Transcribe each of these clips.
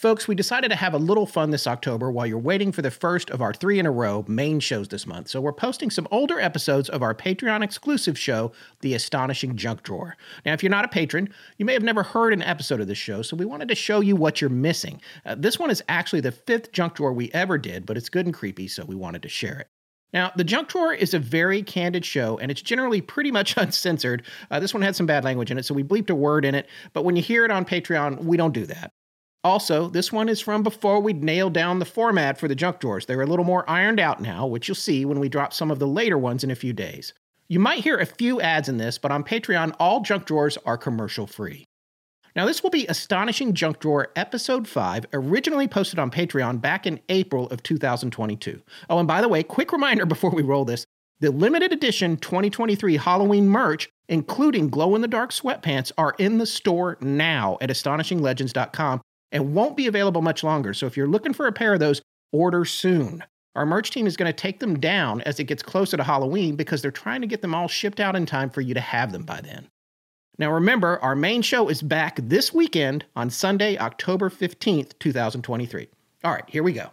Folks, we decided to have a little fun this October while you're waiting for the first of our three in a row main shows this month. So we're posting some older episodes of our Patreon exclusive show, The Astonishing Junk Drawer. Now, if you're not a patron, you may have never heard an episode of this show, so we wanted to show you what you're missing. Uh, this one is actually the fifth junk drawer we ever did, but it's good and creepy, so we wanted to share it. Now, The Junk Drawer is a very candid show, and it's generally pretty much uncensored. Uh, this one had some bad language in it, so we bleeped a word in it, but when you hear it on Patreon, we don't do that. Also, this one is from before we nailed down the format for the junk drawers. They're a little more ironed out now, which you'll see when we drop some of the later ones in a few days. You might hear a few ads in this, but on Patreon, all junk drawers are commercial free. Now, this will be Astonishing Junk Drawer Episode 5, originally posted on Patreon back in April of 2022. Oh, and by the way, quick reminder before we roll this the limited edition 2023 Halloween merch, including glow in the dark sweatpants, are in the store now at astonishinglegends.com and won't be available much longer. So if you're looking for a pair of those, order soon. Our merch team is going to take them down as it gets closer to Halloween because they're trying to get them all shipped out in time for you to have them by then. Now remember, our main show is back this weekend on Sunday, October 15th, 2023. All right, here we go.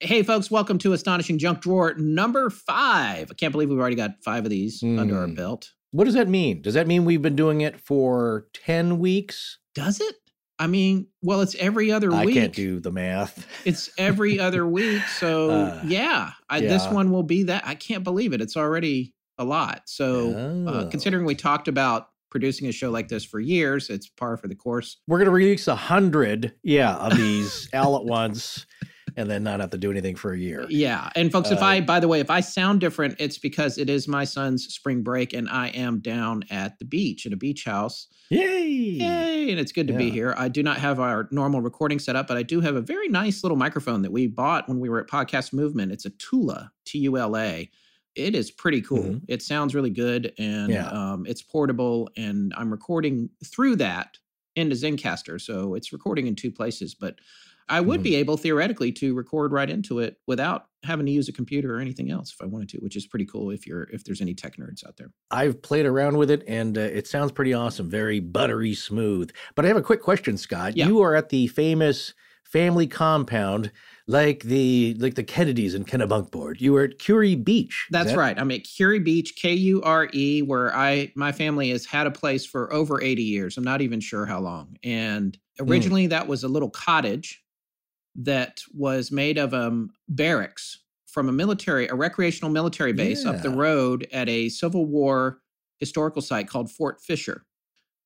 Hey, folks, welcome to Astonishing Junk Drawer number five. I can't believe we've already got five of these mm. under our belt. What does that mean? Does that mean we've been doing it for 10 weeks? Does it? I mean, well, it's every other I week. I can't do the math. it's every other week. So, uh, yeah, I, yeah, this one will be that. I can't believe it. It's already a lot. So, oh. uh, considering we talked about producing a show like this for years, it's par for the course. We're going to release a hundred, yeah, of these all at once and then not have to do anything for a year. Yeah. And folks, uh, if I, by the way, if I sound different, it's because it is my son's spring break and I am down at the beach at a beach house. Yay. Yay. And it's good to yeah. be here. I do not have our normal recording setup, but I do have a very nice little microphone that we bought when we were at Podcast Movement. It's a Tula, T U L A. It is pretty cool. Mm-hmm. It sounds really good and yeah. um, it's portable. And I'm recording through that into Zencastr. So it's recording in two places, but I would mm. be able theoretically to record right into it without having to use a computer or anything else if I wanted to, which is pretty cool if you're if there's any tech nerds out there. I've played around with it and uh, it sounds pretty awesome, very buttery smooth. But I have a quick question, Scott. Yeah. You are at the famous family compound like the like the Kennedys in Kennebunkport. You were at Kure Beach. That's that- right. I'm at Kure Beach, K U R E, where I my family has had a place for over 80 years. I'm not even sure how long. And hmm. originally mm. that was a little cottage that was made of um, barracks from a military, a recreational military base yeah. up the road at a Civil War historical site called Fort Fisher.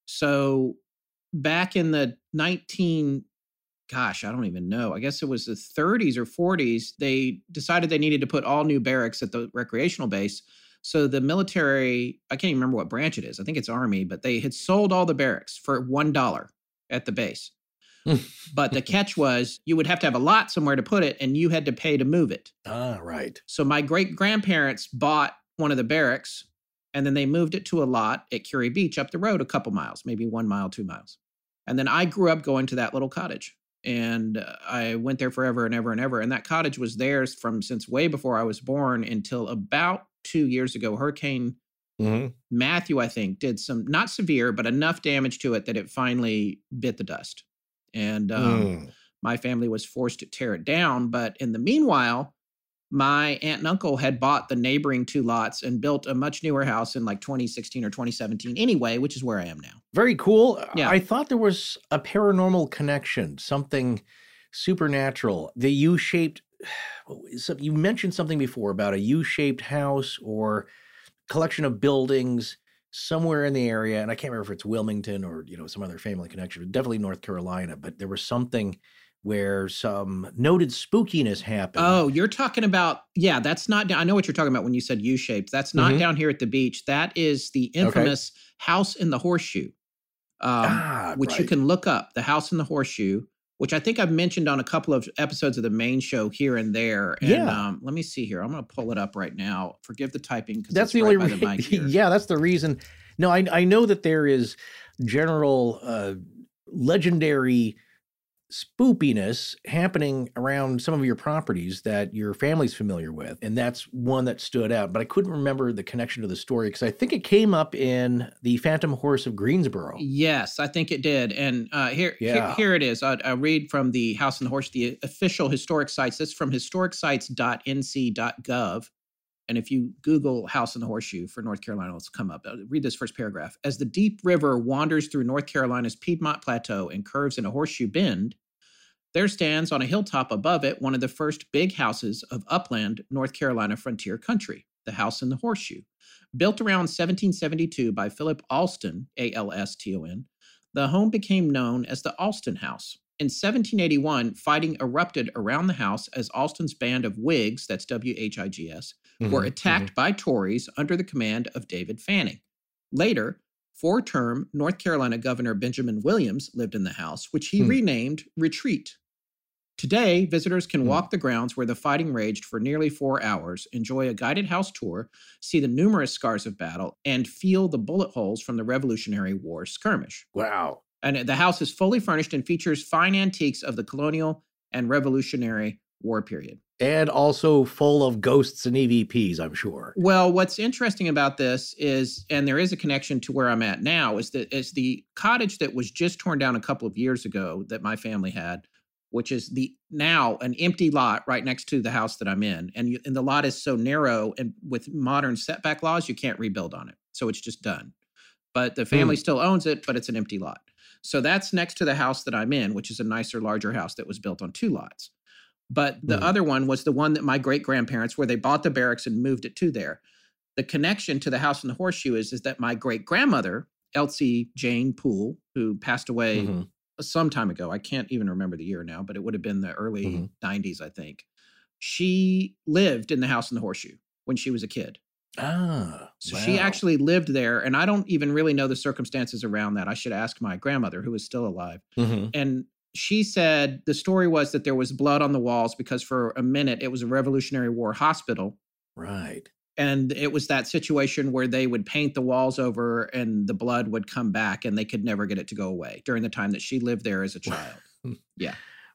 So back in the 19 gosh, I don't even know. I guess it was the 30s or 40s, they decided they needed to put all new barracks at the recreational base. So the military, I can't even remember what branch it is. I think it's Army, but they had sold all the barracks for $1 at the base but the catch was you would have to have a lot somewhere to put it and you had to pay to move it. Ah, right. So my great grandparents bought one of the barracks and then they moved it to a lot at Kure Beach up the road a couple miles, maybe one mile, two miles. And then I grew up going to that little cottage and uh, I went there forever and ever and ever. And that cottage was theirs from since way before I was born until about two years ago. Hurricane mm-hmm. Matthew, I think, did some not severe, but enough damage to it that it finally bit the dust and um, mm. my family was forced to tear it down. But in the meanwhile, my aunt and uncle had bought the neighboring two lots and built a much newer house in like 2016 or 2017 anyway, which is where I am now. Very cool. Yeah. I thought there was a paranormal connection, something supernatural. The U shaped, you mentioned something before about a U shaped house or collection of buildings somewhere in the area, and I can't remember if it's Wilmington or you know some other family connection, but definitely North Carolina. But there was something where some noted spookiness happened. Oh, you're talking about yeah, that's not. I know what you're talking about when you said U-shaped. That's not mm-hmm. down here at the beach. That is the infamous okay. house in the horseshoe, um, ah, which right. you can look up. The house in the horseshoe which I think I've mentioned on a couple of episodes of the main show here and there. And yeah. Um, let me see here. I'm going to pull it up right now. Forgive the typing because that's the right only reason. yeah, that's the reason. No, I, I know that there is general uh, legendary spoopiness happening around some of your properties that your family's familiar with. And that's one that stood out. But I couldn't remember the connection to the story because I think it came up in The Phantom Horse of Greensboro. Yes, I think it did. And uh, here, Yeah. here, here it is. I, I read from the House and the Horse, the official historic sites. This is from historicsites.nc.gov. And if you Google House in the Horseshoe for North Carolina, it'll come up. Uh, Read this first paragraph. As the deep river wanders through North Carolina's Piedmont Plateau and curves in a horseshoe bend, there stands on a hilltop above it one of the first big houses of upland North Carolina frontier country, the House in the Horseshoe. Built around 1772 by Philip Alston, A L S T O N, the home became known as the Alston House. In 1781, fighting erupted around the house as Alston's band of Whigs, that's W H I G S, were Mhm, attacked by Tories under the command of David Fanning. Later, four term North Carolina Governor Benjamin Williams lived in the house, which he Hmm. renamed Retreat. Today, visitors can Hmm. walk the grounds where the fighting raged for nearly four hours, enjoy a guided house tour, see the numerous scars of battle, and feel the bullet holes from the Revolutionary War skirmish. Wow. And the house is fully furnished and features fine antiques of the colonial and Revolutionary War period. And also full of ghosts and EVPs, I'm sure. Well, what's interesting about this is, and there is a connection to where I'm at now, is that is the cottage that was just torn down a couple of years ago that my family had, which is the now an empty lot right next to the house that I'm in, and you, and the lot is so narrow and with modern setback laws, you can't rebuild on it, so it's just done. But the family hmm. still owns it, but it's an empty lot. So that's next to the house that I'm in, which is a nicer, larger house that was built on two lots. But the Mhm. other one was the one that my great grandparents, where they bought the barracks and moved it to there. The connection to the house in the horseshoe is, is that my great grandmother, Elsie Jane Poole, who passed away Mhm. some time ago, I can't even remember the year now, but it would have been the early Mhm. 90s, I think. She lived in the house in the horseshoe when she was a kid. Ah. So she actually lived there, and I don't even really know the circumstances around that. I should ask my grandmother, who is still alive. Mhm. And she said the story was that there was blood on the walls because for a minute it was a Revolutionary War hospital. Right. And it was that situation where they would paint the walls over and the blood would come back and they could never get it to go away during the time that she lived there as a child.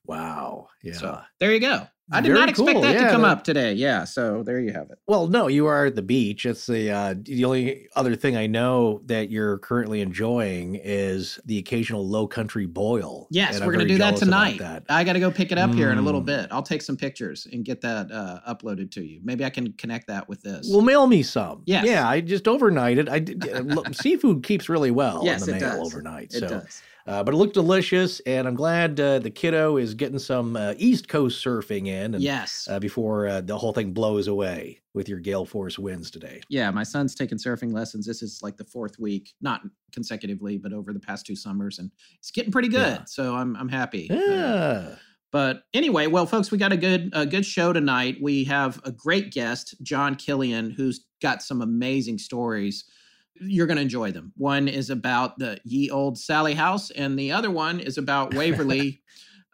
Wow. Yeah. So there you go. I did Very not expect cool. that Yeah, to come that- up today. Yeah. So there you have it. Well, no, you are at the beach. It's the uh, the only other thing I know that you're currently enjoying is the occasional low country boil. Yes, we're going to do that tonight. That. I got to go pick it up here in a little Mm. bit. I'll take some pictures and get that uh, uploaded to you. Maybe I can connect that with this. Well, mail me some. Yes. Yeah, I just overnighted. I did, uh, look, seafood keeps really well Yes, in the it mail does. overnight. it so, does. Uh, but it looked delicious, and I'm glad uh, the kiddo is getting some uh, East Coast surfing in. And, Yes. Uh, before uh, the whole thing blows away with your gale force winds today. yeah, my son's taking surfing lessons. This is like the fourth week, not consecutively, but over the past two summers, and it's getting pretty good. Yeah. So I'm I'm happy. Uh, Yeah. But anyway, well, folks, we got a good a good show tonight. We have a great guest, John Killian, who's got some amazing stories. You're going to enjoy them. One is about the ye old Sallie House, and the other one is about Waverly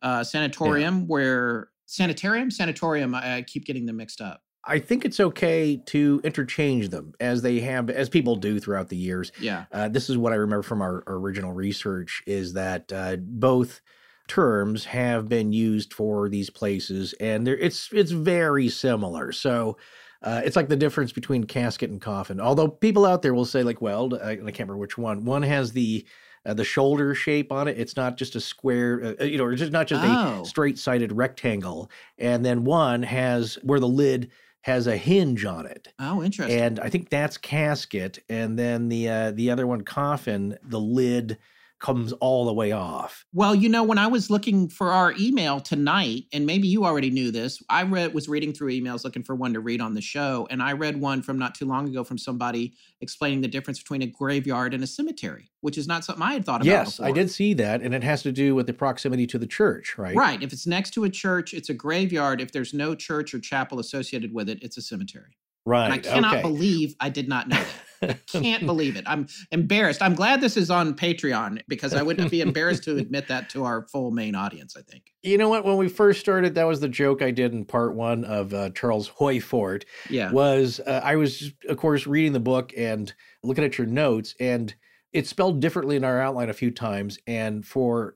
uh, Sanatorium, where sanitarium, sanatorium. I, I keep getting them mixed up. I think it's okay to interchange them as they have, as people do throughout the years. Yeah, Uh, this is what I remember from our, our original research: is that uh, both terms have been used for these places, and they're, it's it's very similar. So. Uh, it's like the difference between casket and coffin. Although people out there will say, like, well, I, I can't remember which one. One has the uh, the shoulder shape on it. It's not just a square, uh, you know, it's just not just Oh. a straight sided rectangle. And then one has where the lid has a hinge on it. Oh, interesting. And I think that's casket. And then the uh, the other one, coffin, the lid comes all the way off. Well, you know, when I was looking for our email tonight, and maybe you already knew this, I read was reading through emails looking for one to read on the show, and I read one from not too long ago from somebody explaining the difference between a graveyard and a cemetery, which is not something I had thought about. Yes, I did see that, and it has to do with the proximity to the church, right? Right. If it's next to a church, it's a graveyard. If there's no church or chapel associated with it, it's a cemetery. Right. And I cannot okay. believe I did not know that. I can't believe it. I'm embarrassed. I'm glad this is on Patreon because I wouldn't be embarrassed to admit that to our full main audience, I think. You know what? When we first started, that was the joke I did in part one of uh, Charles Hoy Fort. Yeah. Was uh, I was, of course, reading the book and looking at your notes, and it's spelled differently in our outline a few times. And for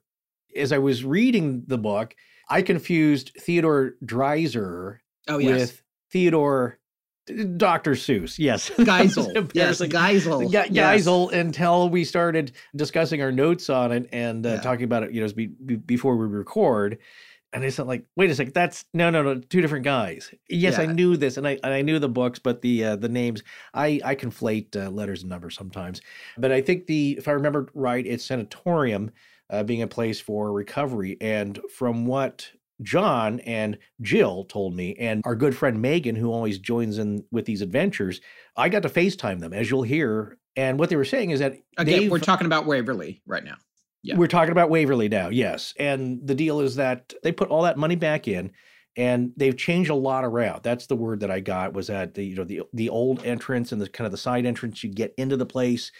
as I was reading the book, I confused Theodore Dreiser oh, yes. with Theodore Dr. Seuss, yes. Geisel. yes, Geisel. Ge- Geisel yes. until we started discussing our notes on it and uh, yeah. talking about it, you know, be, be, before we record. And I said, like, wait a second, that's no, no, no, two different guys. Yes, yeah. I knew this, and I and I knew the books, but the uh, the names, I I conflate uh, letters and numbers sometimes. But I think the, if I remember right, it's sanatorium uh, being a place for recovery, and from what John and Jill told me, and our good friend Megan, who always joins in with these adventures, I got to FaceTime them, as you'll hear. And what they were saying is that again, we're talking about Waverly right now. Yeah. We're talking about Waverly now, yes. And the deal is that they put all that money back in and they've changed a lot around. That's the word that I got was that the you know the the old entrance and the kind of the side entrance you get into the place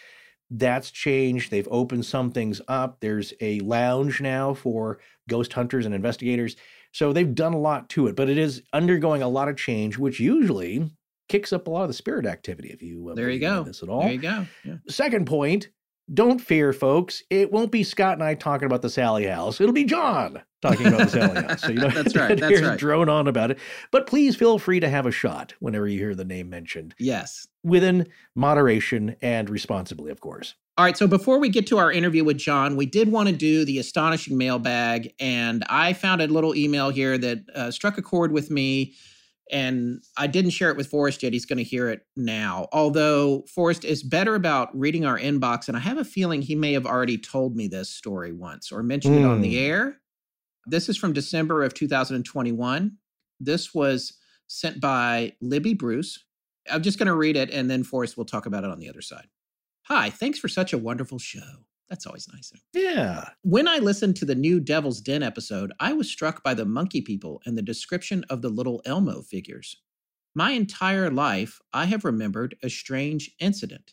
that's changed. They've opened some things up. There's a lounge now for ghost hunters and investigators. So they've done a lot to it, but it is undergoing a lot of change, which usually kicks up a lot of the spirit activity. If you uh, there you go, this at all. There you go. Yeah. Second point: don't fear, folks. It won't be Scott and I talking about the Sallie House. It'll be John talking about the Sallie House. So you know, that's right. That's right. Drone on about it. But please feel free to have a shot whenever you hear the name mentioned. Yes. Within moderation and responsibly, of course. All right. So before we get to our interview with John, we did want to do the astonishing mailbag, and I found a little email here that uh, struck a chord with me and I didn't share it with Forrest yet. He's going to hear it now. Although Forrest is better about reading our inbox, and I have a feeling he may have already told me this story once or mentioned mm. it on the hmm. air. This is from December of 2021. This was sent by Libby Bruce. I'm just going to read it, and then Forrest will talk about it on the other side. Hi, thanks for such a wonderful show. That's always nice. Yeah. When I listened to the new Devil's Den episode, I was struck by the monkey people and the description of the little Elmo figures. My entire life, I have remembered a strange incident.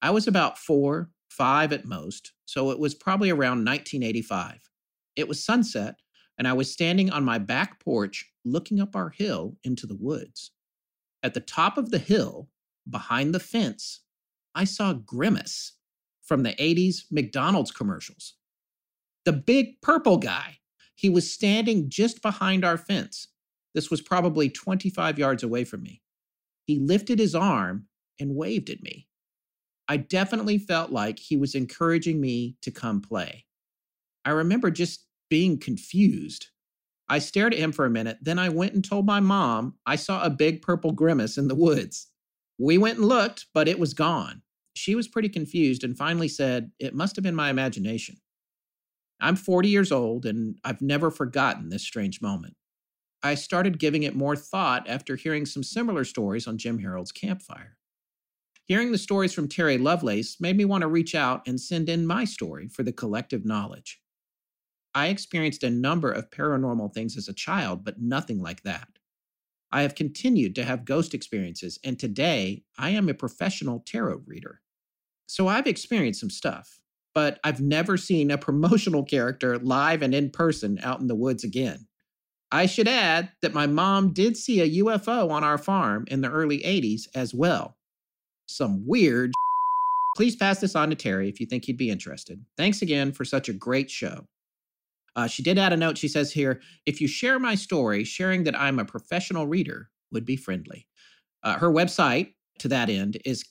I was about four, five at most, so it was probably around 1985. It was sunset, and I was standing on my back porch looking up our hill into the woods. At the top of the hill, behind the fence, I saw Grimace from the 80s McDonald's commercials. The big purple guy. He was standing just behind our fence. This was probably 25 yards away from me. He lifted his arm and waved at me. I definitely felt like he was encouraging me to come play. I remember just being confused. I stared at him for a minute, then I went and told my mom I saw a big purple grimace in the woods. We went and looked, but it was gone. She was pretty confused and finally said, It must have been my imagination. I'm 40 years old and I've never forgotten this strange moment. I started giving it more thought after hearing some similar stories on Jim Harold's campfire. Hearing the stories from Terry Lovelace made me want to reach out and send in my story for the collective knowledge. I experienced a number of paranormal things as a child, but nothing like that. I have continued to have ghost experiences, and today I am a professional tarot reader. So I've experienced some stuff, but I've never seen a promotional character live and in person out in the woods again. I should add that my mom did see a UFO on our farm in the early 80s as well. Some weird. Please pass this on to Terry if you think he'd be interested. Thanks again for such a great show. Uh, she did add a note. She says here if you share my story, sharing that I'm a professional reader would be friendly. Uh, her website to that end is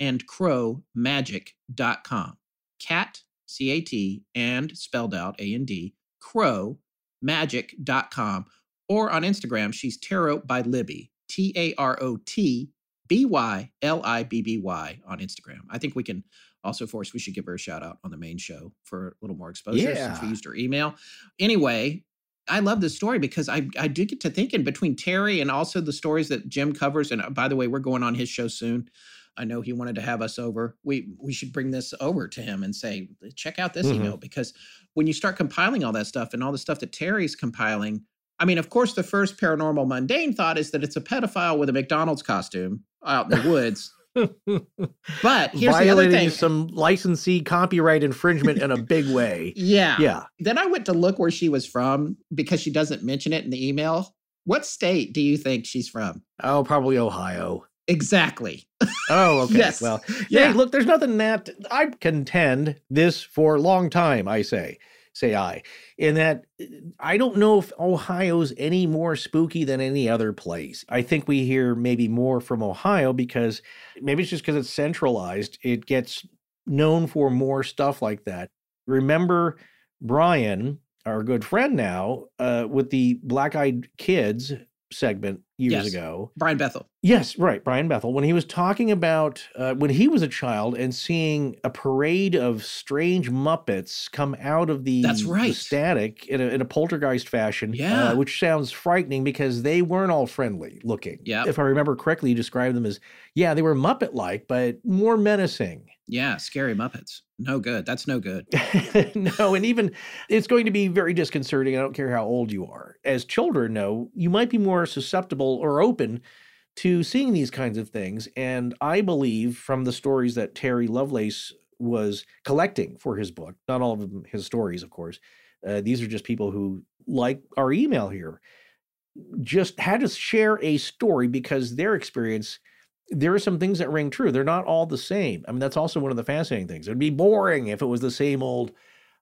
catandcrowmagic.com. Cat, C A T, and spelled out A N D, crow, magic.com. Or on Instagram, she's Tarot by Libby, T A R O T B Y L I B B Y on Instagram. I think we can also, Forrest, we should give her a shout out on the main show for a little more exposure yeah. since we used her email. Anyway, I love this story because I I do get to thinking between Terry and also the stories that Jim covers. And uh, by the way, we're going on his show soon. I know he wanted to have us over. We we should bring this over to him and say, check out this mm-hmm. email because when you start compiling all that stuff and all the stuff that Terry's compiling, I mean, of course, the first paranormal mundane thought is that it's a pedophile with a McDonald's costume out in the woods. but here's Violating the other thing: some licensee copyright infringement in a big way. Yeah, yeah. Then I went to look where she was from because she doesn't mention it in the email. What state do you think she's from? Oh, probably Ohio. Exactly. Oh, okay. yes. Well, yeah. Hey, look, there's nothing that I contend this for a long time. I say say I. In that uh, I don't know if Ohio's any more spooky than any other place. I think we hear maybe more from Ohio because maybe it's just because it's centralized. It gets known for more stuff like that. Remember Brian, our good friend now, uh, with the Black Eyed Kids segment years Yes. ago. Brian Bethel. Yes, right. Brian Bethel, when he was talking about uh, when he was a child and seeing a parade of strange Muppets come out of the, That's the right. static in a, in a poltergeist fashion, Yeah. uh, which sounds frightening because they weren't all friendly looking. Yep. If I remember correctly, you described them as, yeah, they were Muppet like, but more menacing. Yeah, scary Muppets. No good. That's no good. no, and even it's going to be very disconcerting. I don't care how old you are. As children know, you might be more susceptible or open to seeing these kinds of things. And I believe from the stories that Terry Lovelace was collecting for his book, not all of them his stories, of course. Uh, these are just people who, like our email here, just had to share a story because their experience there are some things that ring true. They're not all the same. I mean, that's also one of the fascinating things. It'd be boring if it was the same old.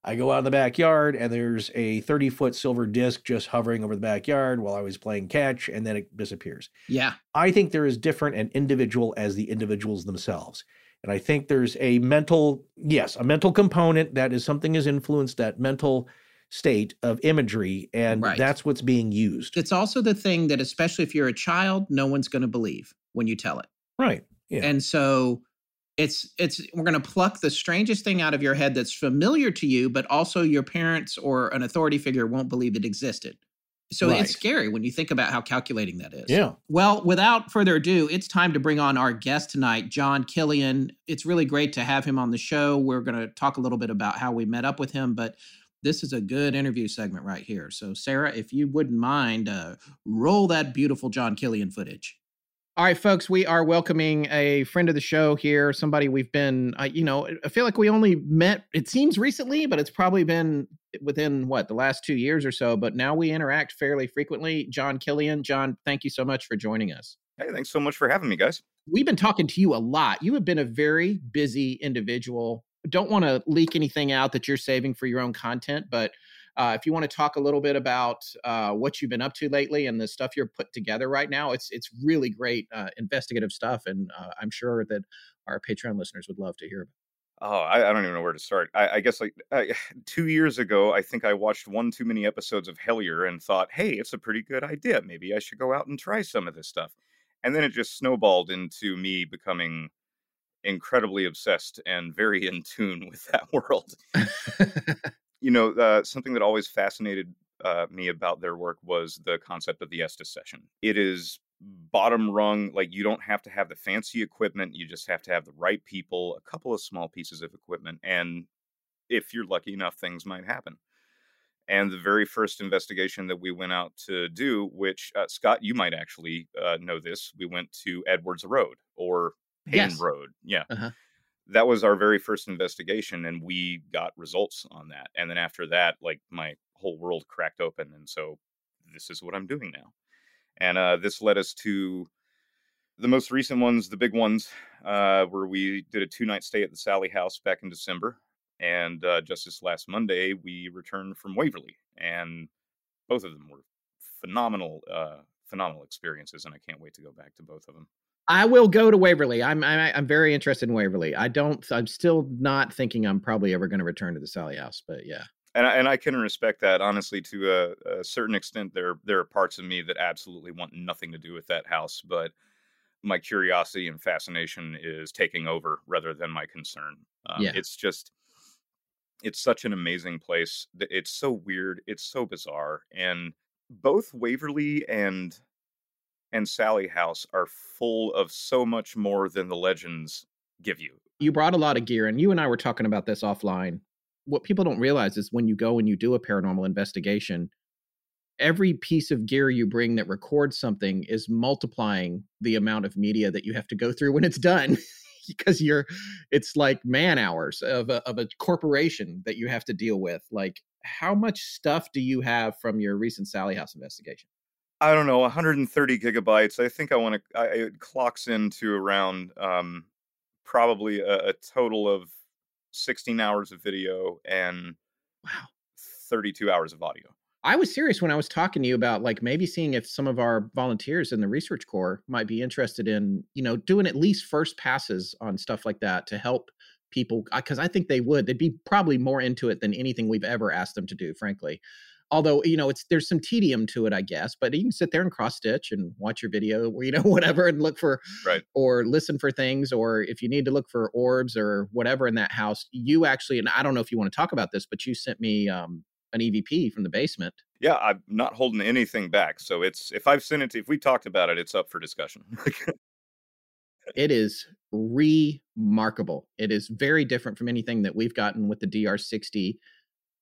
I go out in the backyard and there's a 30 foot silver disc just hovering over the backyard while I was playing catch and then it disappears. Yeah. I think they're as different and individual as the individuals themselves. And I think there's a mental, yes, a mental component that is something has influenced that mental state of imagery. And Right. that's what's being used. It's also the thing that, especially if you're a child, no one's going to believe when you tell it. Right. Yeah. And so it's it's we're going to pluck the strangest thing out of your head that's familiar to you, but also your parents or an authority figure won't believe it existed. So Right. it's scary when you think about how calculating that is. yeah. Well, without further ado, it's time to bring on our guest tonight, John Killian. It's really great to have him on the show. We're going to talk a little bit about how we met up with him, but this is a good interview segment right here. So, Sarah, if you wouldn't mind, uh, roll that beautiful John Killian footage. All right, folks, we are welcoming a friend of the show here, somebody we've been, uh, you know, I feel like we only met, it seems recently, but it's probably been within what, the last two years or so, but now we interact fairly frequently. John Killian. John, thank you so much for joining us. Hey, thanks so much for having me, guys. We've been talking to you a lot. You have been a very busy individual. Don't want to leak anything out that you're saving for your own content, but uh, if you want to talk a little bit about uh, what you've been up to lately and the stuff you're put together right now, it's it's really great uh, investigative stuff, and uh, I'm sure that our Patreon listeners would love to hear about. Oh, I, I don't even know where to start. I, I guess like I, two years ago, I think I watched one too many episodes of Hellier and thought, hey, it's a pretty good idea. Maybe I should go out and try some of this stuff. And then it just snowballed into me becoming incredibly obsessed and very in tune with that world. you know, uh, something that always fascinated uh, me about their work was the concept of the Estes session. It is bottom rung, like you don't have to have the fancy equipment, you just have to have the right people, a couple of small pieces of equipment, and if you're lucky enough, things might happen. And the very first investigation that we went out to do, which uh, Scott, you might actually uh, know this, we went to Edwards Road or Payne Yes. Road. Yeah Uh-huh. That was our very first investigation and we got results on that and then after that like my whole world cracked open and so this is what i'm doing now and uh, this led us to the most recent ones the big ones uh, where we did a two night stay at the sallie house back in december and uh, just this last monday we returned from waverly and both of them were phenomenal uh, phenomenal experiences and i can't wait to go back to both of them I will go to Waverly. I'm I'm, I'm very interested in Waverly. I don't. I'm still not thinking I'm probably ever going to return to the Sallie House, but yeah. and I, and I can respect that honestly to a, a certain extent. There there are parts of me that absolutely want nothing to do with that house, but my curiosity and fascination is taking over rather than my concern. Um, Yeah. it's just it's such an amazing place. It's so weird. It's so bizarre, and both Waverly and and Sallie House are full of so much more than the legends give you. you brought a lot of gear and you and I were talking about this offline. What people don't realize is when you go and you do a paranormal investigation, every piece of gear you bring that records something is multiplying the amount of media that you have to go through when it's done because you're it's like man hours of a, of a corporation that you have to deal with. Like how much stuff do you have from your recent Sallie House investigation? I don't know, 130 gigabytes. I think I want to. It clocks into around um, probably a, a total of 16 hours of video and Wow. 32 hours of audio. I was serious when I was talking to you about like maybe seeing if some of our volunteers in the research corps might be interested in, you know, doing at least first passes on stuff like that to help people because I think they would. They'd be probably more into it than anything we've ever asked them to do, frankly. Although, you know, it's there's some tedium to it, I guess, but you can sit there and cross stitch and watch your video, or you know, whatever, and look for right. or listen for things, or if you need to look for orbs or whatever in that house, you actually, and I don't know if you want to talk about this, but you sent me um, an EVP from the basement. Yeah, I'm not holding anything back. So it's if I've sent it to, if we talked about it, it's up for discussion. it is remarkable. It is very different from anything that we've gotten with the DR60.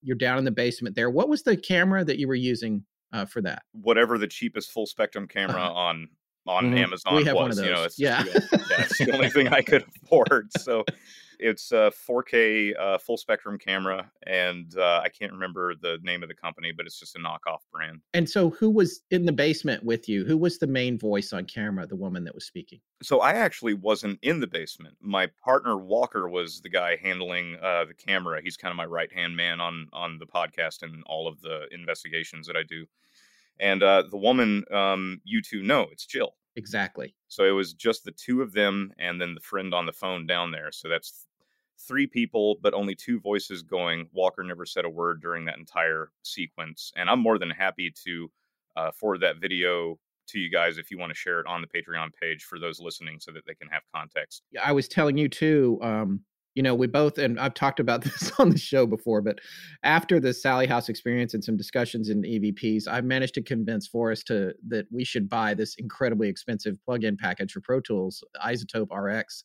You're down in the basement there. What was the camera that you were using uh, for that? Whatever the cheapest full spectrum camera uh-huh. on on mm-hmm. Amazon we have was. One of those. You know, it's yeah, yeah, it's the only thing I could afford. So it's a 4K uh, full spectrum camera, and uh, I can't remember the name of the company, but it's just a knockoff brand. And so, who was in the basement with you? Who was the main voice on camera? The woman that was speaking. So I actually wasn't in the basement. My partner Walker was the guy handling uh, the camera. He's kind of my right hand man on on the podcast and all of the investigations that I do. And uh, the woman, um, you two know, it's Jill. Exactly. So it was just the two of them and then the friend on the phone down there. So that's three people, but only two voices going. Walker never said a word during that entire sequence. And I'm more than happy to uh, forward that video to you guys if you want to share it on the Patreon page for those listening so that they can have context. Yeah, I was telling you too, um, you know, we both, and I've talked about this on the show before, but after the Sallie House experience and some discussions in EVPs, I managed to convince Forrest to that we should buy this incredibly expensive plug-in package for Pro Tools, iZotope RX,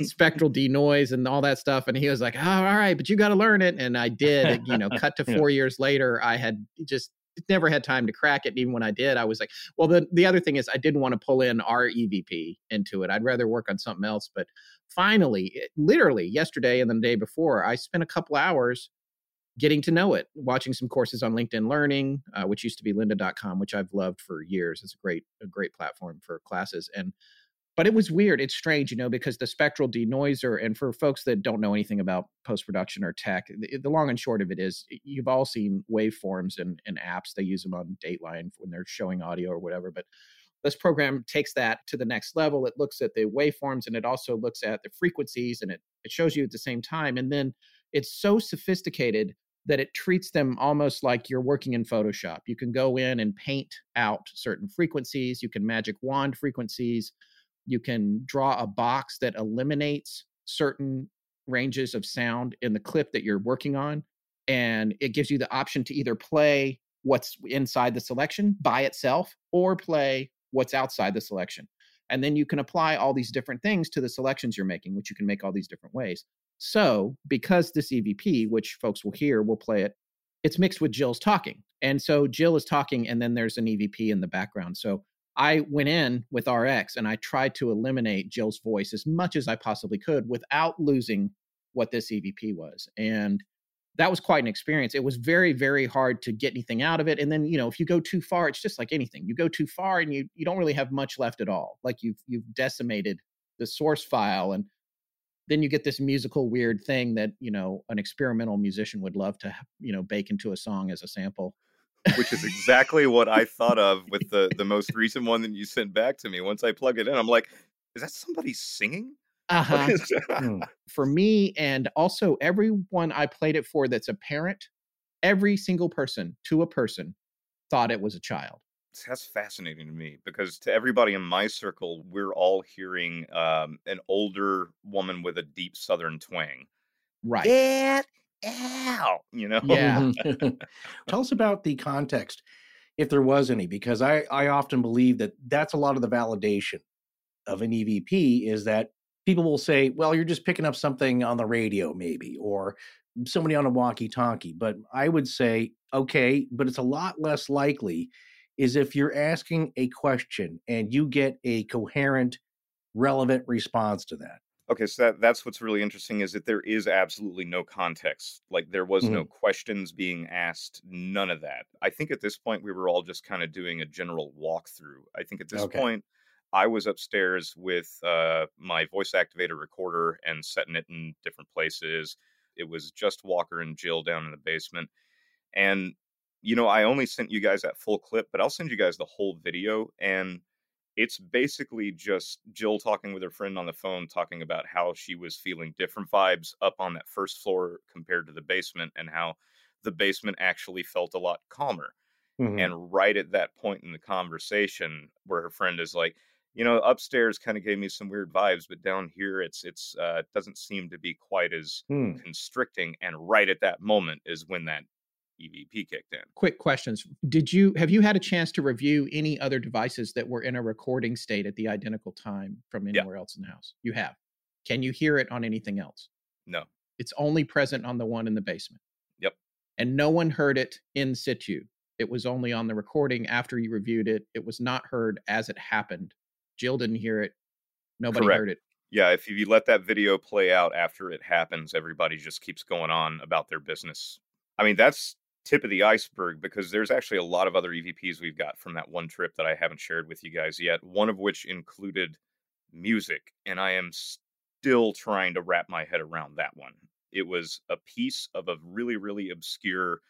spectral denoise, and all that stuff. And he was like, oh, all right, but you got to learn it. And I did. You know, cut to four yeah. years later, I had just never had time to crack it. And even when I did, I was like, well, the, the other thing is I didn't want to pull in our EVP into it. I'd rather work on something else. But finally, it, literally yesterday and the day before, I spent a couple hours getting to know it, watching some courses on LinkedIn Learning, uh, which used to be lynda.com, which I've loved for years. It's a great, a great platform for classes. And but it was weird. It's strange, you know, because the spectral denoiser, and for folks that don't know anything about post production or tech, the, the, long and short of it is you've all seen waveforms and, and apps. They use them on Dateline when they're showing audio or whatever. But this program takes that to the next level. It looks at the waveforms and it also looks at the frequencies and it, it shows you at the same time. And then it's so sophisticated that it treats them almost like you're working in Photoshop. You can go in and paint out certain frequencies, you can magic wand frequencies you can draw a box that eliminates certain ranges of sound in the clip that you're working on. And it gives you the option to either play what's inside the selection by itself or play what's outside the selection. And then you can apply all these different things to the selections you're making, which you can make all these different ways. So, because this EVP, which folks will hear, will play it, it's mixed with Jill's talking. And so Jill is talking, and then there's an EVP in the background. So I went in with RX and I tried to eliminate Jill's voice as much as I possibly could without losing what this EVP was. And that was quite an experience. It was very, very hard to get anything out of it. And then, you know, if you go too far, it's just like anything. You go too far and you you don't really have much left at all. Like you've you've decimated the source file and then you get this musical weird thing that, you know, an experimental musician would love to, you know, bake into a song as a sample which is exactly what I thought of with the the most recent one that you sent back to me. Once I plug it in, I'm like, is that somebody singing? Uh-huh. Hmm. for me, and also everyone I played it for that's a parent, every single person to a person thought it was a child. That's fascinating to me because to everybody in my circle, we're all hearing um, an older woman with a deep Southern twang. Right. Dad, ow, you know? Yeah. Tell us about the context, if there was any, because I, I often believe that that's a lot of the validation of an EVP is that people will say, well, you're just picking up something on the radio, maybe, or somebody on a walkie talkie. But I would say, okay, but it's a lot less likely is if you're asking a question and you get a coherent, relevant response to that. Okay, so that, that's what's really interesting is that there is absolutely no context. Like there was mm-hmm. no questions being asked, none of that. I think at this point we were all just kind of doing a general walkthrough. I think at this okay. point I was upstairs with uh, my voice activator recorder and setting it in different places. It was just Walker and Jill down in the basement. And you know, I only sent you guys that full clip, but I'll send you guys the whole video and it's basically just Jill talking with her friend on the phone, talking about how she was feeling different vibes up on that first floor compared to the basement, and how the basement actually felt a lot calmer. Mm-hmm. And right at that point in the conversation, where her friend is like, you know, upstairs kind of gave me some weird vibes, but down here it's it's uh, doesn't seem to be quite as hmm. constricting. And right at that moment is when that EVP kicked in. Quick questions. Did you have you had a chance to review any other devices that were in a recording state at the identical time from anywhere yeah. else in the house? You have. Can you hear it on anything else? No. It's only present on the one in the basement. Yep. And no one heard it in situ. It was only on the recording after you reviewed it. It was not heard as it happened. Jill didn't hear it. Nobody Correct. heard it. Yeah, if you let that video play out after it happens, everybody just keeps going on about their business. I mean, that's tip of the iceberg because there's actually a lot of other EVPs we've got from that one trip that I haven't shared with you guys yet. One of which included music, and I am still trying to wrap my head around that one. It was a piece of a really, really obscure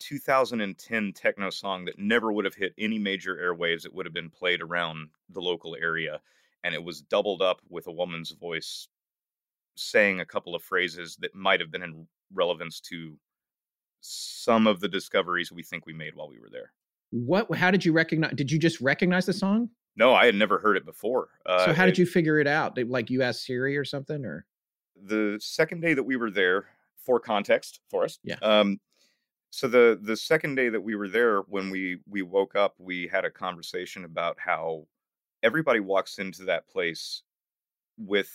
2010 techno song that never would have hit any major airwaves. It would have been played around the local area, and it was doubled up with a woman's voice saying a couple of phrases that might have been in relevance to some of the discoveries we think we made while we were there. What? How did you recognize? Did you just recognize the song? No, I had never heard it before. Uh, so how did it, you figure it out? Like you asked Siri or something, or the second day that we were there. For context, Forrest. Yeah. Um, so the the second day that we were there, when we we woke up, we had a conversation about how everybody walks into that place with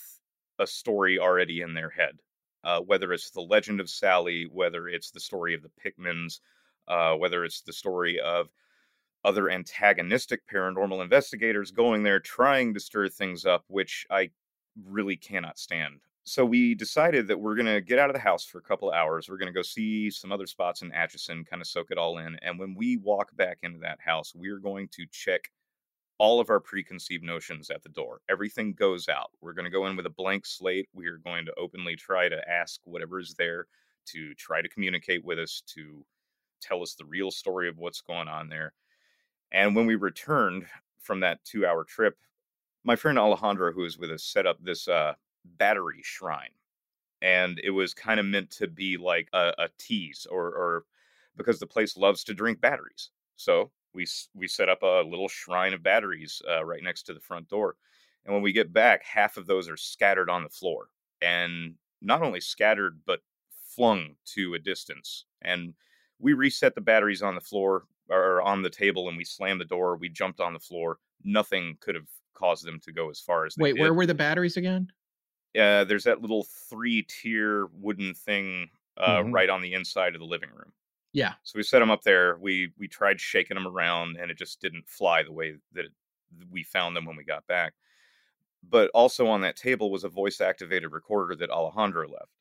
a story already in their head uh, whether it's the legend of Sallie, whether it's the story of the Pickmans, uh, whether it's the story of other antagonistic paranormal investigators going there trying to stir things up, which I really cannot stand. So we decided that we're going to get out of the house for a couple hours. We're going to go see some other spots in Atchison, kind of soak it all in. And when we walk back into that house, we're going to check all of our preconceived notions at the door. Everything goes out. We're going to go in with a blank slate. We are going to openly try to ask whatever is there to try to communicate with us, to tell us the real story of what's going on there. And when we returned from that two hour trip, my friend Alejandro, who was with us, set up this uh, battery shrine. And it was kind of meant to be like a, a tease, or, or because the place loves to drink batteries. So we we set up a little shrine of batteries uh, right next to the front door, and when we get back, half of those are scattered on the floor, and not only scattered but flung to a distance. And we reset the batteries on the floor or on the table, and we slammed the door. We jumped on the floor. Nothing could have caused them to go as far as Wait, did. where were the batteries again? Uh, there's that little three tier wooden thing uh, mm-hmm. right on the inside of the living room. Yeah. So we set them up there. We we tried shaking them around, and it just didn't fly the way that it, we found them when we got back. But also on that table was a voice activated recorder that Alejandro left.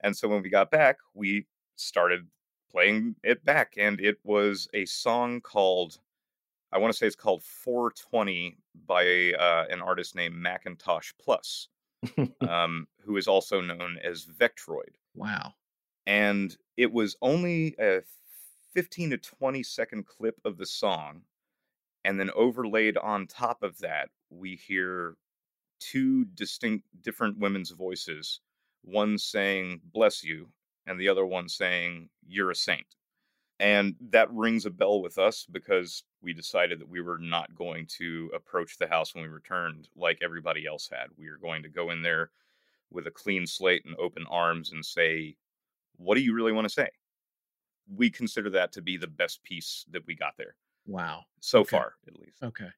And so when we got back, we started playing it back, and it was a song called I want to say it's called 420 by uh, an artist named Macintosh Plus, um, who is also known as Vektroid. Wow and it was only a 15 to 20 second clip of the song and then overlaid on top of that we hear two distinct different women's voices one saying bless you and the other one saying you're a saint and that rings a bell with us because we decided that we were not going to approach the house when we returned like everybody else had we were going to go in there with a clean slate and open arms and say what do you really want to say? We consider that to be the best piece that we got there. Wow. So okay. far, at least. Okay.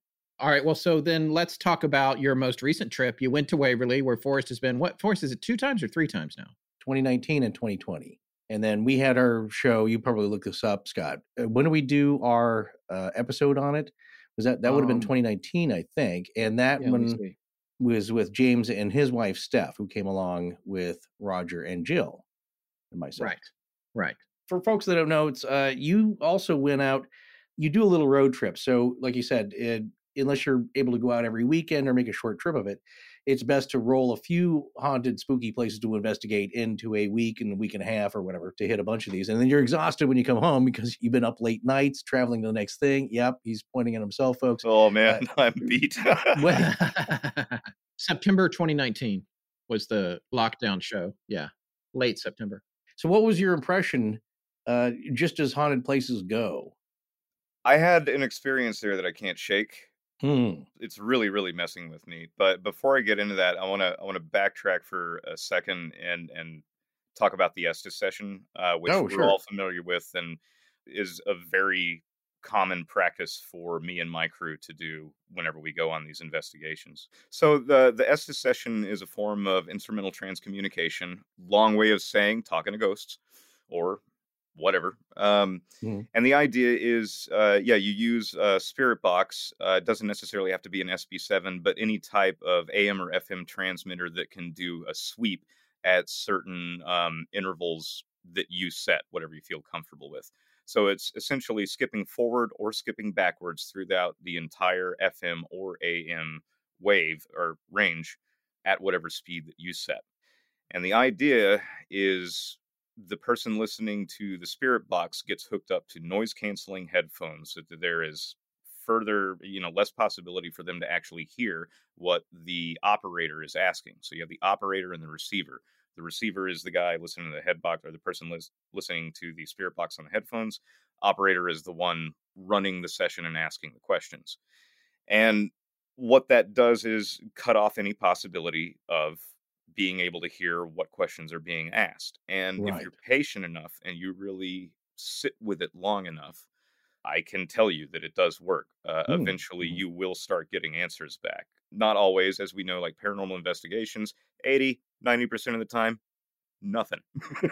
All right. Well, so then let's talk about your most recent trip. You went to Waverly, where Forrest has been. What Forrest is it? Two times or three times now? 2019 and 2020. And then we had our show. You probably looked this up, Scott. Uh, when did we do our uh, episode on it? Was that that would have been 2019, I think. And that yeah, one was with James and his wife Steph, who came along with Roger and Jill and myself. Right. Right. For folks that don't know, it's uh, you also went out. You do a little road trip. So, like you said, it, unless you're able to go out every weekend or make a short trip of it, it's best to roll a few haunted, spooky places to investigate into a week and a week and a half or whatever to hit a bunch of these. And then you're exhausted when you come home because you've been up late nights traveling to the next thing. Yep, he's pointing at himself, folks. Oh man, uh, I'm beat. September 2019 was the lockdown show. Yeah, late September. So, what was your impression, uh, just as haunted places go? I had an experience there that I can't shake. Hmm. It's really, really messing with me. But before I get into that, I want to I want to backtrack for a second and and talk about the Estes session, uh, which Oh, we're all familiar with and is a very common practice for me and my crew to do whenever we go on these investigations. So the the Estes session is a form of instrumental transcommunication, long way of saying talking to ghosts or whatever. Um, Mhm. and the idea is, uh, yeah, you use a spirit box. Uh, it doesn't necessarily have to be an SB7, but any type of AM or FM transmitter that can do a sweep at certain um, intervals that you set, whatever you feel comfortable with. So it's essentially skipping forward or skipping backwards throughout the entire FM or AM wave or range at whatever speed that you set. And the idea is the person listening to the spirit box gets hooked up to noise canceling headphones so that there is further, you know, less possibility for them to actually hear what the operator is asking. So you have the operator and the receiver. The receiver is the guy listening to the head box or the person lis- listening to the spirit box on the headphones. Operator is the one running the session and asking the questions. And what that does is cut off any possibility of being able to hear what questions are being asked. And if you're patient enough and you really sit with it long enough, I can tell you that it does work. Uh, Mm, Eventually, mhm. you will start getting answers back. Not always, as we know, like paranormal investigations, 80, 90% of the time, nothing.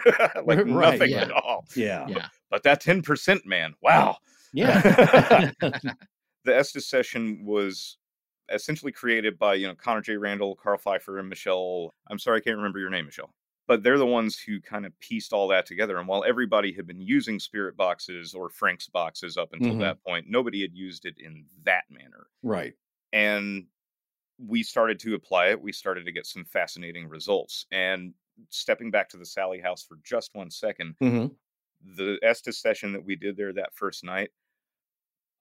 like Right, nothing yeah. at all. Yeah. Yeah. But that 10%, man, wow. Yeah. the Estes session was essentially created by you know Connor J. Randall, Carl Pfeiffer, and Michelle. I'm sorry, I can't remember your name, Michelle. But they're the ones who kind of pieced all that together. And while everybody had been using spirit boxes or Frank's boxes up until Mhm. that point, nobody had used it in that manner. right. And we started to apply it. We started to get some fascinating results. And stepping back to the Sallie house for just one second, hmm the Estes session that we did there that first night,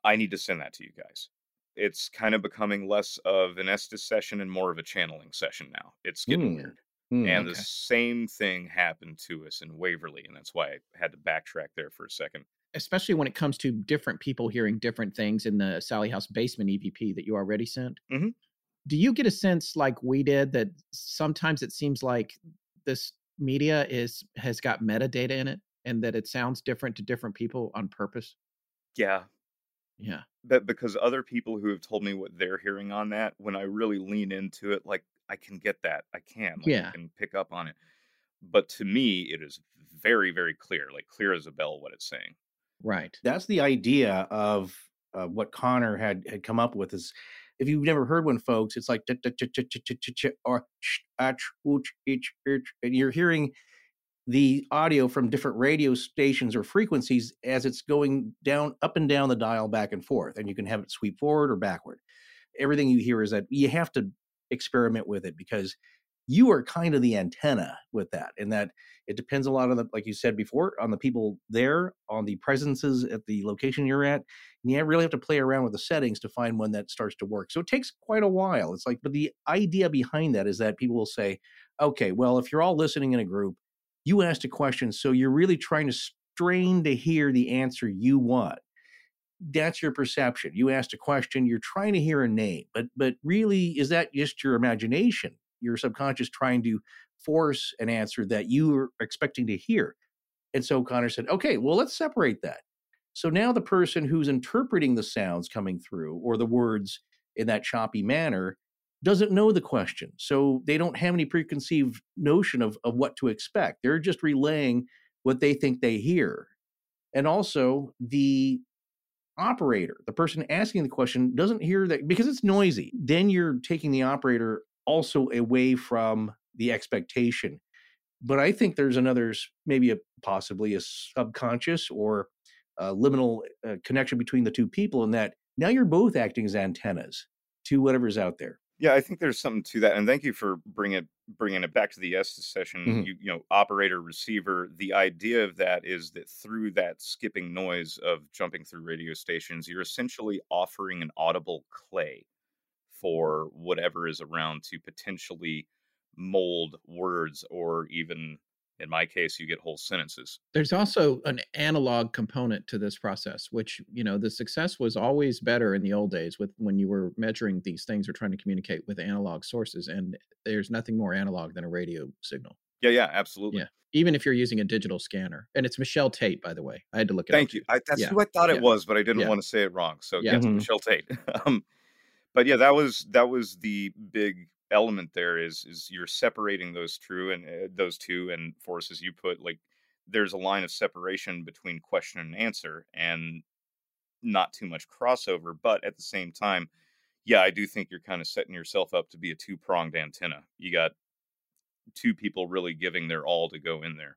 I need to send that to you guys. It's kind of becoming less of an Estes session and more of a channeling session now. It's getting Mm. weird. Mm. And the same thing happened to us in Waverly, and that's why I had to backtrack there for a second. Especially when it comes to different people hearing different things in the Sallie House basement EVP that you already sent. Mhm. Do you get a sense, like we did, that sometimes it seems like this media is has got metadata in it, and that it sounds different to different people on purpose? Yeah, Yeah. but because other people who have told me what they're hearing on that, when I really lean into it, like I can get that. I can. Like, Yeah. I can pick up on it. But to me, it is very, very clear, like clear as a bell what it's saying. Right. That's the idea of uh, what Connor had had come up with. Is if you've never heard one, folks, it's like ch- ch- ch- ch- ch- ch- ch- or ch- ach, ooch, ich, ich, and you're hearing the audio from different radio stations or frequencies as it's going down up and down the dial back and forth and you can have it sweep forward or backward. Everything you hear is that you have to experiment with it because you are kind of the antenna with that and that it depends a lot on the like you said before on the people there on the presences at the location you're at and you really have to play around with the settings to find one that starts to work. So it takes quite a while. It's like but the idea behind that is that people will say okay well if you're all listening in a group you asked a question so you're really trying to strain to hear the answer you want. That's your perception. You asked a question you're trying to hear a name but but really is that just your imagination? Your subconscious trying to force an answer that you are expecting to hear. And so connor said okay well let's separate that. So now the person who's interpreting the sounds coming through or the words in that choppy manner doesn't know the question so they don't have any preconceived notion of, of what to expect. They're just relaying what they think they hear. And also the operator the person asking the question doesn't hear that because it's noisy then you're taking the operator also away from the expectation. But i think there's another maybe a possibly a subconscious or a liminal uh, connection between the two people in that now you're both acting as antennas to whatever's out there Yeah, I think there's something to that, and thank you for bringing it bringing it back to the Estes session. Mhm. You, you know, operator receiver. The idea of that is that through that skipping noise of jumping through radio stations, you're essentially offering an audible clay for whatever is around to potentially mold words, or even in my case, you get whole sentences. There's also an analog component to this process, which, you know, the success was always better in the old days with when you were measuring these things or trying to communicate with analog sources. And there's nothing more analog than a radio signal. Yeah, yeah, absolutely. Yeah. Even if you're using a digital scanner. And it's Michelle Tate, by the way. I had to look it Thank up. you. I, that's Yeah. who I thought Yeah. it was, but I didn't Yeah. want to say it wrong. So Yeah. yes, Mhm. Michelle Tate. um, but yeah, that was that was the big element. There is is you're separating those true and uh, those two, and forces you put like there's a line of separation between question and answer, and not too much crossover. But at the same time, yeah, I do think you're kind of setting yourself up to be a two pronged antenna. You got two people really giving their all to go in there.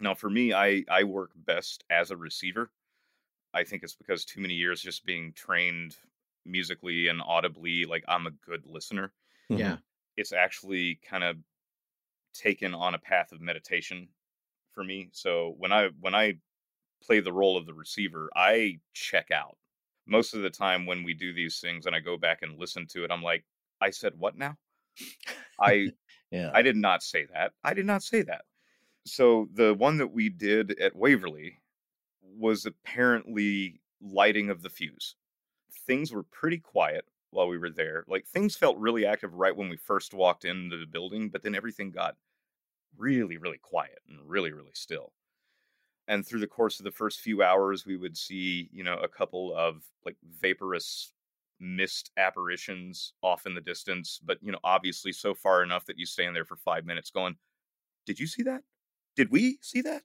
Now, for me, I I work best as a receiver. I think it's because too many years just being trained musically and audibly, like I'm a good listener. Mhm. Yeah. It's actually kind of taken on a path of meditation for me. So when I when I play the role of the receiver, I check out. Most of the time when we do these things and I go back and listen to it, I'm like, I said what now? I Yeah. I did not say that. I did not say that. So the one that we did at Waverly was apparently lighting of the fuse. Things were pretty quiet while we were there. Like things felt really active right when we first walked into the building, but then everything got really, really quiet and really, really still. And through the course of the first few hours, we would see, you know, a couple of like vaporous mist apparitions off in the distance, but you know, obviously so far enough that you stand there for five minutes going, Did you see that? Did we see that?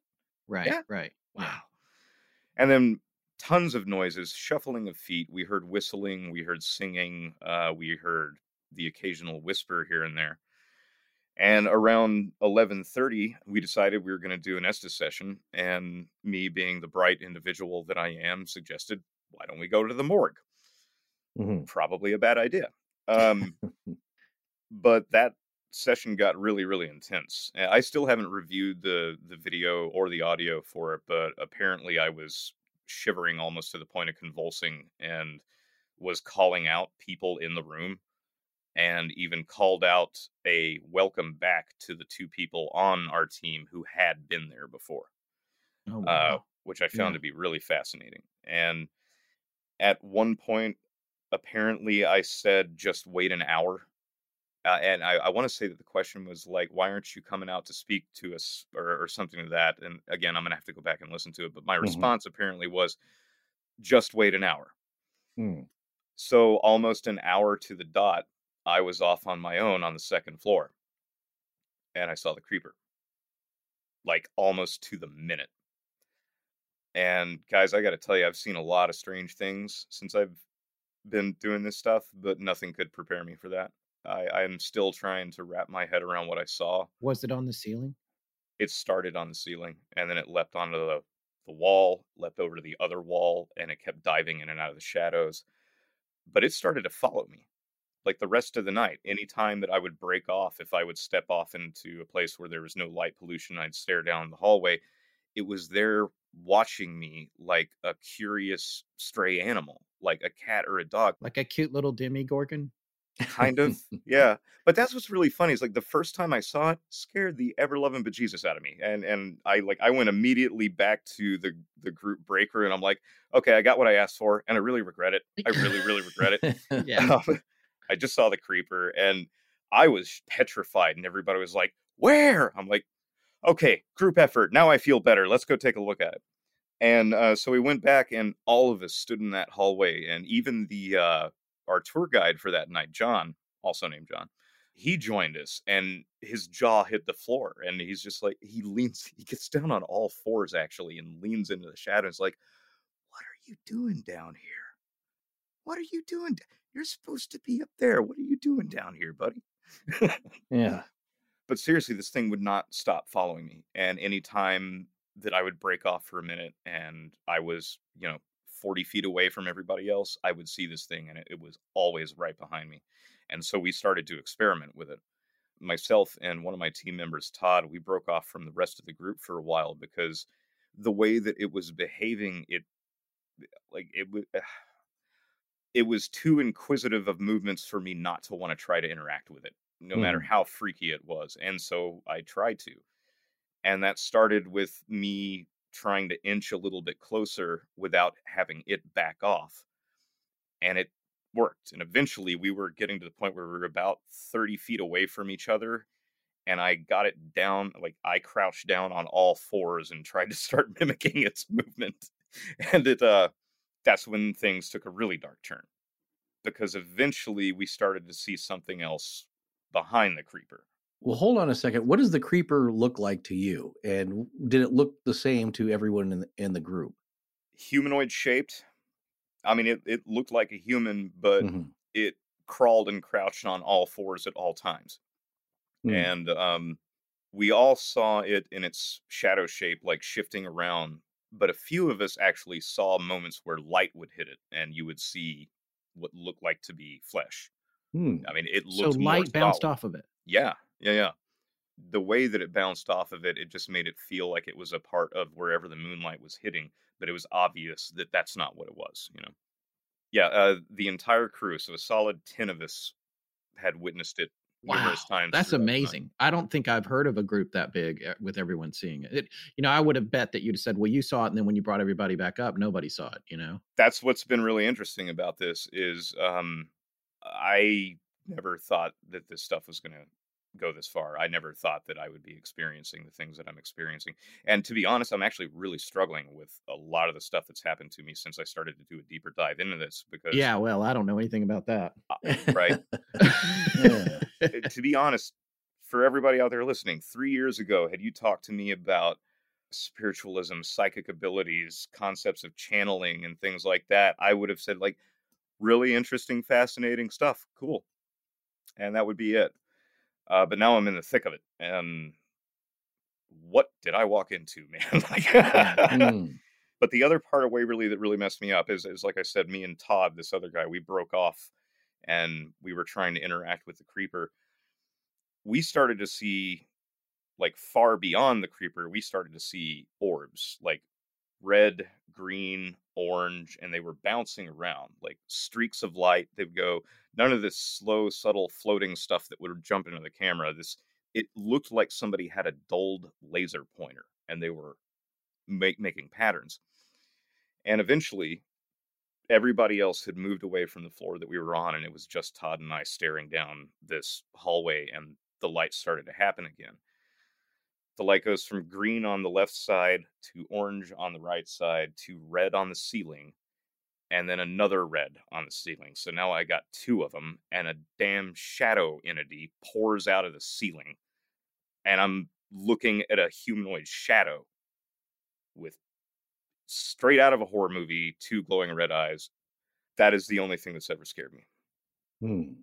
Right. Yeah. Right. Wow. And then tons of noises, shuffling of feet. We heard whistling, we heard singing, uh, we heard the occasional whisper here and there. And around 11:30, we decided we were going to do an Estes session, and me being the bright individual that I am, suggested, "Why don't we go to the morgue?" Mhm. Probably a bad idea. Um, but that session got really really intense i still haven't reviewed the the video or the audio for it but apparently i was shivering almost to the point of convulsing and was calling out people in the room and even called out a welcome back to the two people on our team who had been there before Oh, uh, which I found Yeah. to be really fascinating. And at one point, apparently, I said, just wait an hour. Uh, and I, I want to say that the question was like, why aren't you coming out to speak to us or, or something to that? And again, I'm going to have to go back and listen to it. But my Mhm. response apparently was, just wait an hour. Mm. So almost an hour to the dot, I was off on my own on the second floor. And I saw the creeper. Like almost to the minute. And guys, I got to tell you, I've seen a lot of strange things since I've been doing this stuff, but nothing could prepare me for that. I, I'm still trying to wrap my head around what I saw. Was it on the ceiling? It started on the ceiling and then it leapt onto the, the wall, leapt over to the other wall, and it kept diving in and out of the shadows. But it started to follow me like the rest of the night. Any time that I would break off, if I would step off into a place where there was no light pollution, I'd stare down the hallway. It was there watching me like a curious stray animal, like a cat or a dog, Like a cute little Demogorgon? Kind of. yeah. But that's what's really funny is like the first time I saw it scared the ever loving bejesus out of me. And and I like I went immediately back to the the group breaker and I'm like, okay, I got what I asked for and I really regret it. I really, really regret it. Yeah. Um, I just saw the creeper and I was petrified, and everybody was like, Where? I'm like, Okay, group effort. Now I feel better. Let's go take a look at it. And uh, so we went back, and all of us stood in that hallway, and even the uh, our tour guide for that night, John, also named John, he joined us, and his jaw hit the floor, and he's just like he leans, he gets down on all fours actually, and leans into the shadows, like, "What are you doing down here? What are you doing? You're supposed to be up there. What are you doing down here, buddy?" yeah. but seriously, this thing would not stop following me. And anytime that I would break off for a minute and I was, you know, 40 feet away from everybody else, I would see this thing and it, it was always right behind me. And so we started to experiment with it. Myself and one of my team members, Todd, we broke off from the rest of the group for a while because the way that it was behaving, it like it was it was too inquisitive of movements for me not to want to try to interact with it, no matter Mhm. how freaky it was. And so I tried to. And that started with me trying to inch a little bit closer without having it back off. And it worked. And eventually we were getting to the point where we were about 30 feet away from each other. And I got it down, like I crouched down on all fours and tried to start mimicking its movement. And it, uh, that's when things took a really dark turn because eventually we started to see something else behind the creeper. Well, hold on a second. What does the creeper look like to you? And did it look the same to everyone in the, in the group? Humanoid shaped. I mean, it, it looked like a human, but Mhm. it crawled and crouched on all fours at all times. Hmm. And um, we all saw it in its shadow shape, like shifting around. But a few of us actually saw moments where light would hit it and you would see what looked like to be flesh. Hmm. I mean, it So looked more light bounced solid. off of it. Yeah, yeah, yeah. The way that it bounced off of it, it just made it feel like it was a part of wherever the moonlight was hitting, but it was obvious that that's not what it was, you know. Yeah, uh, the entire crew, so a solid 10 of us had witnessed it Wow, numerous times. that's amazing. I don't think I've heard of a group that big uh, with everyone seeing it. it. You know, I would have bet that you'd have said, "Well, you saw it," and then when you brought everybody back up, nobody saw it. You know, That's what's been really interesting about this is um I never thought that this stuff was going to go this far. I never thought that I would be experiencing the things that I'm experiencing. And to be honest, I'm actually really struggling with a lot of the stuff that's happened to me since I started to do a deeper dive into this because yeah. Well, I don't know anything about that. right. Uh, to be honest, for everybody out there listening, three years ago, had you talked to me about spiritualism, psychic abilities, concepts of channeling, and things like that, I would have said, like, really interesting, fascinating stuff. Cool. And that would be it. Uh, but now I'm in the thick of it. And what did I walk into, man? like, Hmm. but the other part of Waverly that really messed me up is, is like I said, me and Todd, this other guy, we broke off and we were trying to interact with the creeper. We started to see, like far beyond the creeper, we started to see orbs, like red, green, orange, and they were bouncing around like streaks of light. They would go, none of this slow, subtle floating stuff that would jump into the camera. This, it looked like somebody had a dulled laser pointer and they were make, making patterns. And eventually, everybody else had moved away from the floor that we were on, and it was just Todd and I staring down this hallway, and the light started to happen again. The light goes from green on the left side to orange on the right side to red on the ceiling, and then another red on the ceiling. So now I got two of them, and a damn shadow entity pours out of the ceiling. And I'm looking at a humanoid shadow with straight out of a horror movie, two glowing red eyes. That is the only thing that's ever scared me. Hmm.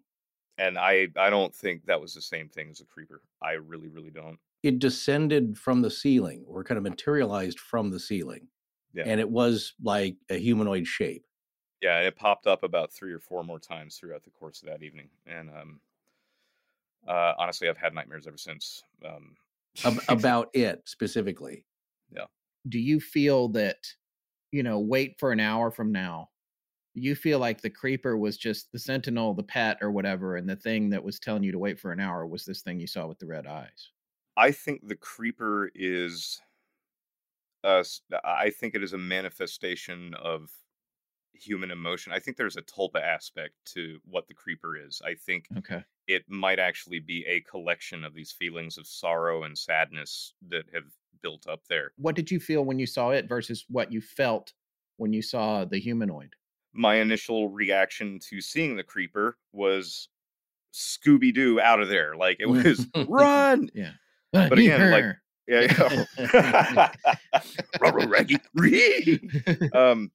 And I I don't think that was the same thing as a creeper. I really really don't. It descended from the ceiling or kind of materialized from the ceiling. Yeah. And it was like a humanoid shape. Yeah, and it popped up about three or four more times throughout the course of that evening. And um uh honestly I've had nightmares ever since. Um about it specifically. Yeah. Do you feel that, you know, wait for an hour from now? You feel like the creeper was just the sentinel, the pet, or whatever, and the thing that was telling you to wait for an hour was this thing you saw with the red eyes. I think the creeper is uh I think it is a manifestation of human emotion. I think there's a tulpa aspect to what the creeper is. I think Okay. it might actually be a collection of these feelings of sorrow and sadness that have built up there. What did you feel when you saw it versus what you felt when you saw the humanoid? My initial reaction to seeing the creeper was Scooby Doo out of there. Like it was run. Yeah. But again, like- Yeah. um,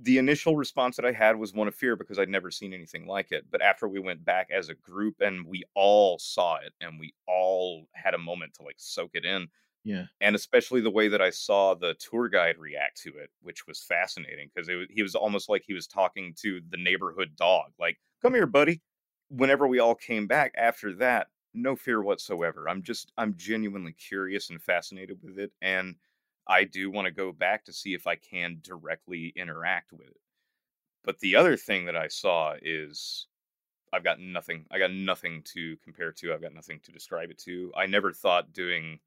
the initial response that I had was one of fear because I'd never seen anything like it. But after we went back as a group and we all saw it and we all had a moment to like soak it in, yeah. and especially the way that I saw the tour guide react to it, which was fascinating because it he was almost like he was talking to the neighborhood dog, like, "Come here, buddy, whenever we all came back after that, no fear whatsoever. I'm just I'm genuinely curious and fascinated with it, and I do want to go back to see if I can directly interact with it. But the other thing that I saw is I've got nothing. I got nothing to compare to. I've got nothing to describe it to. I never thought doing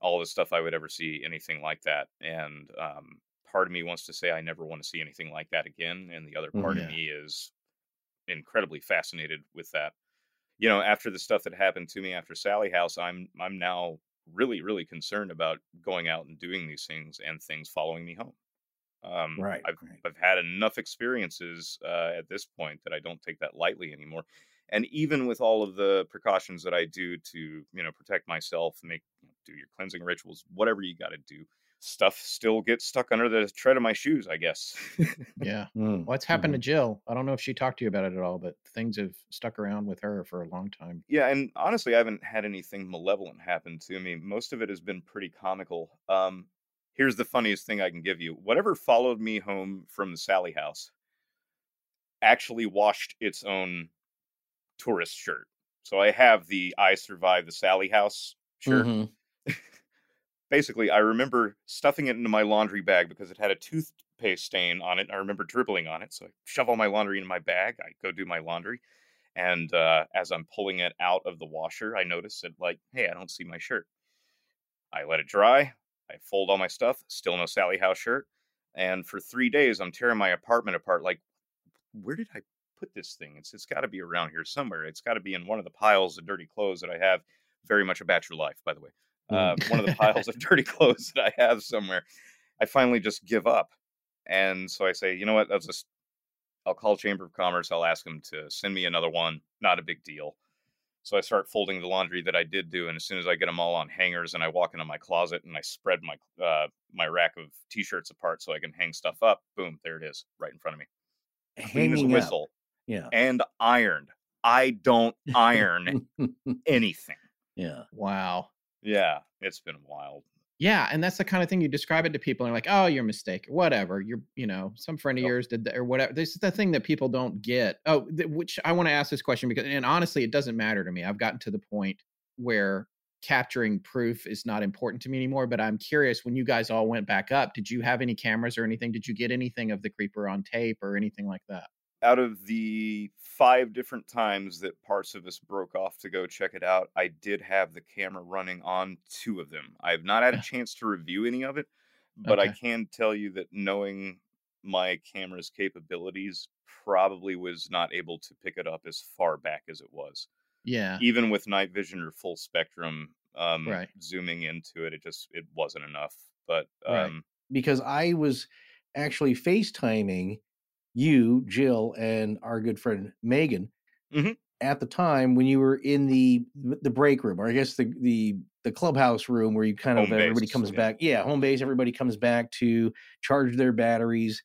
all the stuff I would ever see anything like that. And um, part of me wants to say I never want to see anything like that again, and the other part Yeah. of me is incredibly fascinated with that. You know, after the stuff that happened to me after Sallie House, I'm I'm now really really concerned about going out and doing these things and things following me home. Um, Right, I've right. I've had enough experiences uh, at this point that I don't take that lightly anymore. And even with all of the precautions that I do to you know protect myself, make do your cleansing rituals, whatever you got to do, stuff still gets stuck under the tread of my shoes. I guess. Yeah. Mm, What's happened mhm. to Jill? I don't know if she talked to you about it at all, but things have stuck around with her for a long time. Yeah, and honestly, I haven't had anything malevolent happen to me. Most of it has been pretty comical. Um, here's the funniest thing I can give you. Whatever followed me home from the Sallie house actually washed its own tourist shirt. So I have the I survived the Sallie house shirt. Mhm. Basically, I remember stuffing it into my laundry bag because it had a toothpaste stain on it. I remember dribbling on it. So I shove all my laundry in my bag. I go do my laundry. And uh, as I'm pulling it out of the washer, I notice that, like, hey, I don't see my shirt. I let it dry. I fold all my stuff. Still no Sallie House shirt. And for three days, I'm tearing my apartment apart. Like, where did I put this thing? It's it's got to be around here somewhere. It's got to be in one of the piles of dirty clothes that I have. Very much a bachelor life, by the way. Uh, one of the piles of dirty clothes that I have somewhere. I finally just give up, and so I say, you know what? I'll just I'll call Chamber of Commerce. I'll ask them to send me another one. Not a big deal. So I start folding the laundry that I did do, and as soon as I get them all on hangers, and I walk into my closet and I spread my uh, my rack of t-shirts apart so I can hang stuff up. Boom, there it is, right in front of me. Clean as a Hanging up. whistle Yeah. and ironed. I don't iron anything. yeah. Wow. Yeah, it's been wild. Yeah, and that's the kind of thing you describe it to people and they're like, "Oh, you're mistaken." Whatever. You're, you know, some friend of yours did that or whatever. This is the thing that people don't get. Oh, th- which I want to ask this question because and honestly, it doesn't matter to me. I've gotten to the point where capturing proof is not important to me anymore, but I'm curious when you guys all went back up, did you have any cameras or anything? Did you get anything of the creeper on tape or anything like that? Out of the five different times that parts of us broke off to go check it out, I did have the camera running on two of them. I have not had a chance to review any of it, but I can tell you that knowing my camera's capabilities probably was not able to pick it up as far back as it was. Yeah. Even with night vision or full spectrum um Right. zooming into it, it just it wasn't enough. But Right. um because I was actually FaceTiming you, Jill, and our good friend Megan Mhm. at the time when you were in the the break room, or I guess the the the clubhouse room where you kind of Home everybody comes yeah. back. Yeah, home base. Everybody comes back to charge their batteries.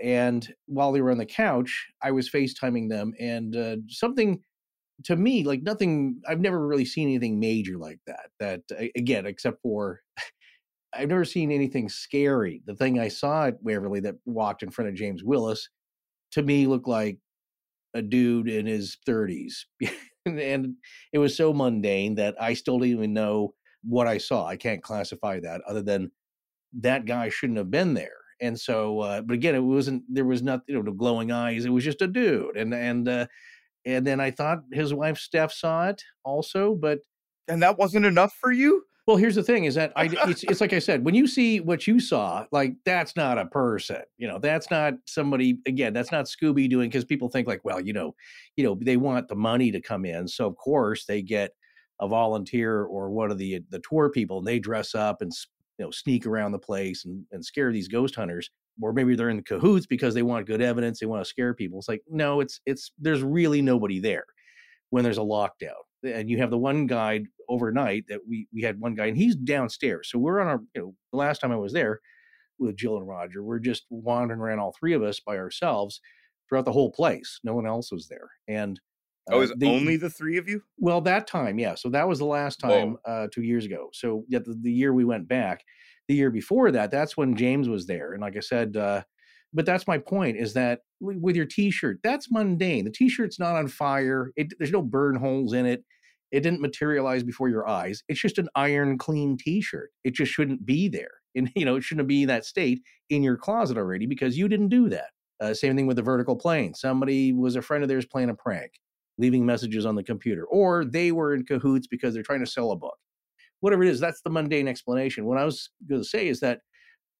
And while they were on the couch, I was FaceTiming them, and uh, something to me like nothing. I've never really seen anything major like that. That again, except for I've never seen anything scary. The thing I saw at Waverly that walked in front of James Willis to me looked like a dude in his 30s. and, it was so mundane that I still don't even know what I saw. I can't classify that other than that guy shouldn't have been there. And so, uh, but again, it wasn't, there was not, you know, no glowing eyes. It was just a dude. And, and, uh, and then I thought his wife Steph saw it also, but and that wasn't enough for you? Well, here's the thing: is that I it's it's like I said, when you see what you saw, like that's not a person. You know, that's not somebody. Again, that's not Scooby doing because people think like, well, you know, you know, they want the money to come in, so of course they get a volunteer or one of the the tour people, and they dress up and you know sneak around the place and and scare these ghost hunters. Or maybe they're in cahoots because they want good evidence. They want to scare people. It's like no, it's it's there's really nobody there when there's a lockdown and you have the one guide overnight that we we had one guy and he's downstairs. So we're on our you know the last time i was there with jill and roger we're just wandering around all three of us by ourselves throughout the whole place. No one else was there. And Oh, uh, is it the- only the three of you? well that time yeah. So that was the last time uh two years ago. So yeah the, the year we went back the year before that that's when james was there. And like i said uh but that's my point is that with your t-shirt that's mundane. The t-shirt's not on fire. It, there's no burn holes in it it didn't materialize before your eyes it's just an iron clean t-shirt it just shouldn't be there and you know it shouldn't be in that state in your closet already because you didn't do that. Uh, same thing with the vertical plane somebody was a friend of theirs playing a prank leaving messages on the computer or they were in cahoots because they're trying to sell a book. Whatever it is that's the mundane explanation. What i was going to say is that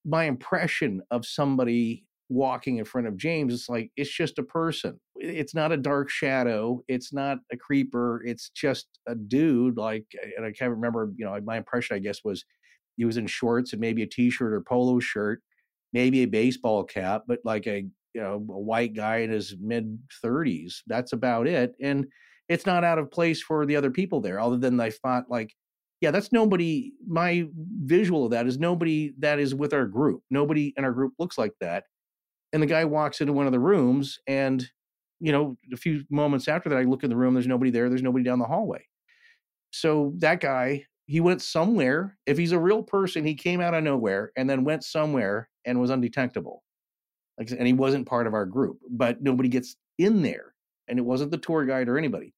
my impression of somebody walking in front of James, it's like it's just a person. It's not a dark shadow. It's not a creeper. It's just a dude. Like, and I can't remember. You know, my impression, I guess, was he was in shorts and maybe a t-shirt or polo shirt, maybe a baseball cap, but like a you know a white guy in his mid thirties. That's about it. And it's not out of place for the other people there, other than I thought like yeah, that's nobody. My visual of that is nobody that is with our group. Nobody in our group looks like that. And the guy walks into one of the rooms, and you know, a few moments after that, I look in the room. There's nobody there. There's nobody down the hallway. So that guy, he went somewhere. If he's a real person, he came out of nowhere and then went somewhere and was undetectable. Like, and he wasn't part of our group. But nobody gets in there, and it wasn't the tour guide or anybody.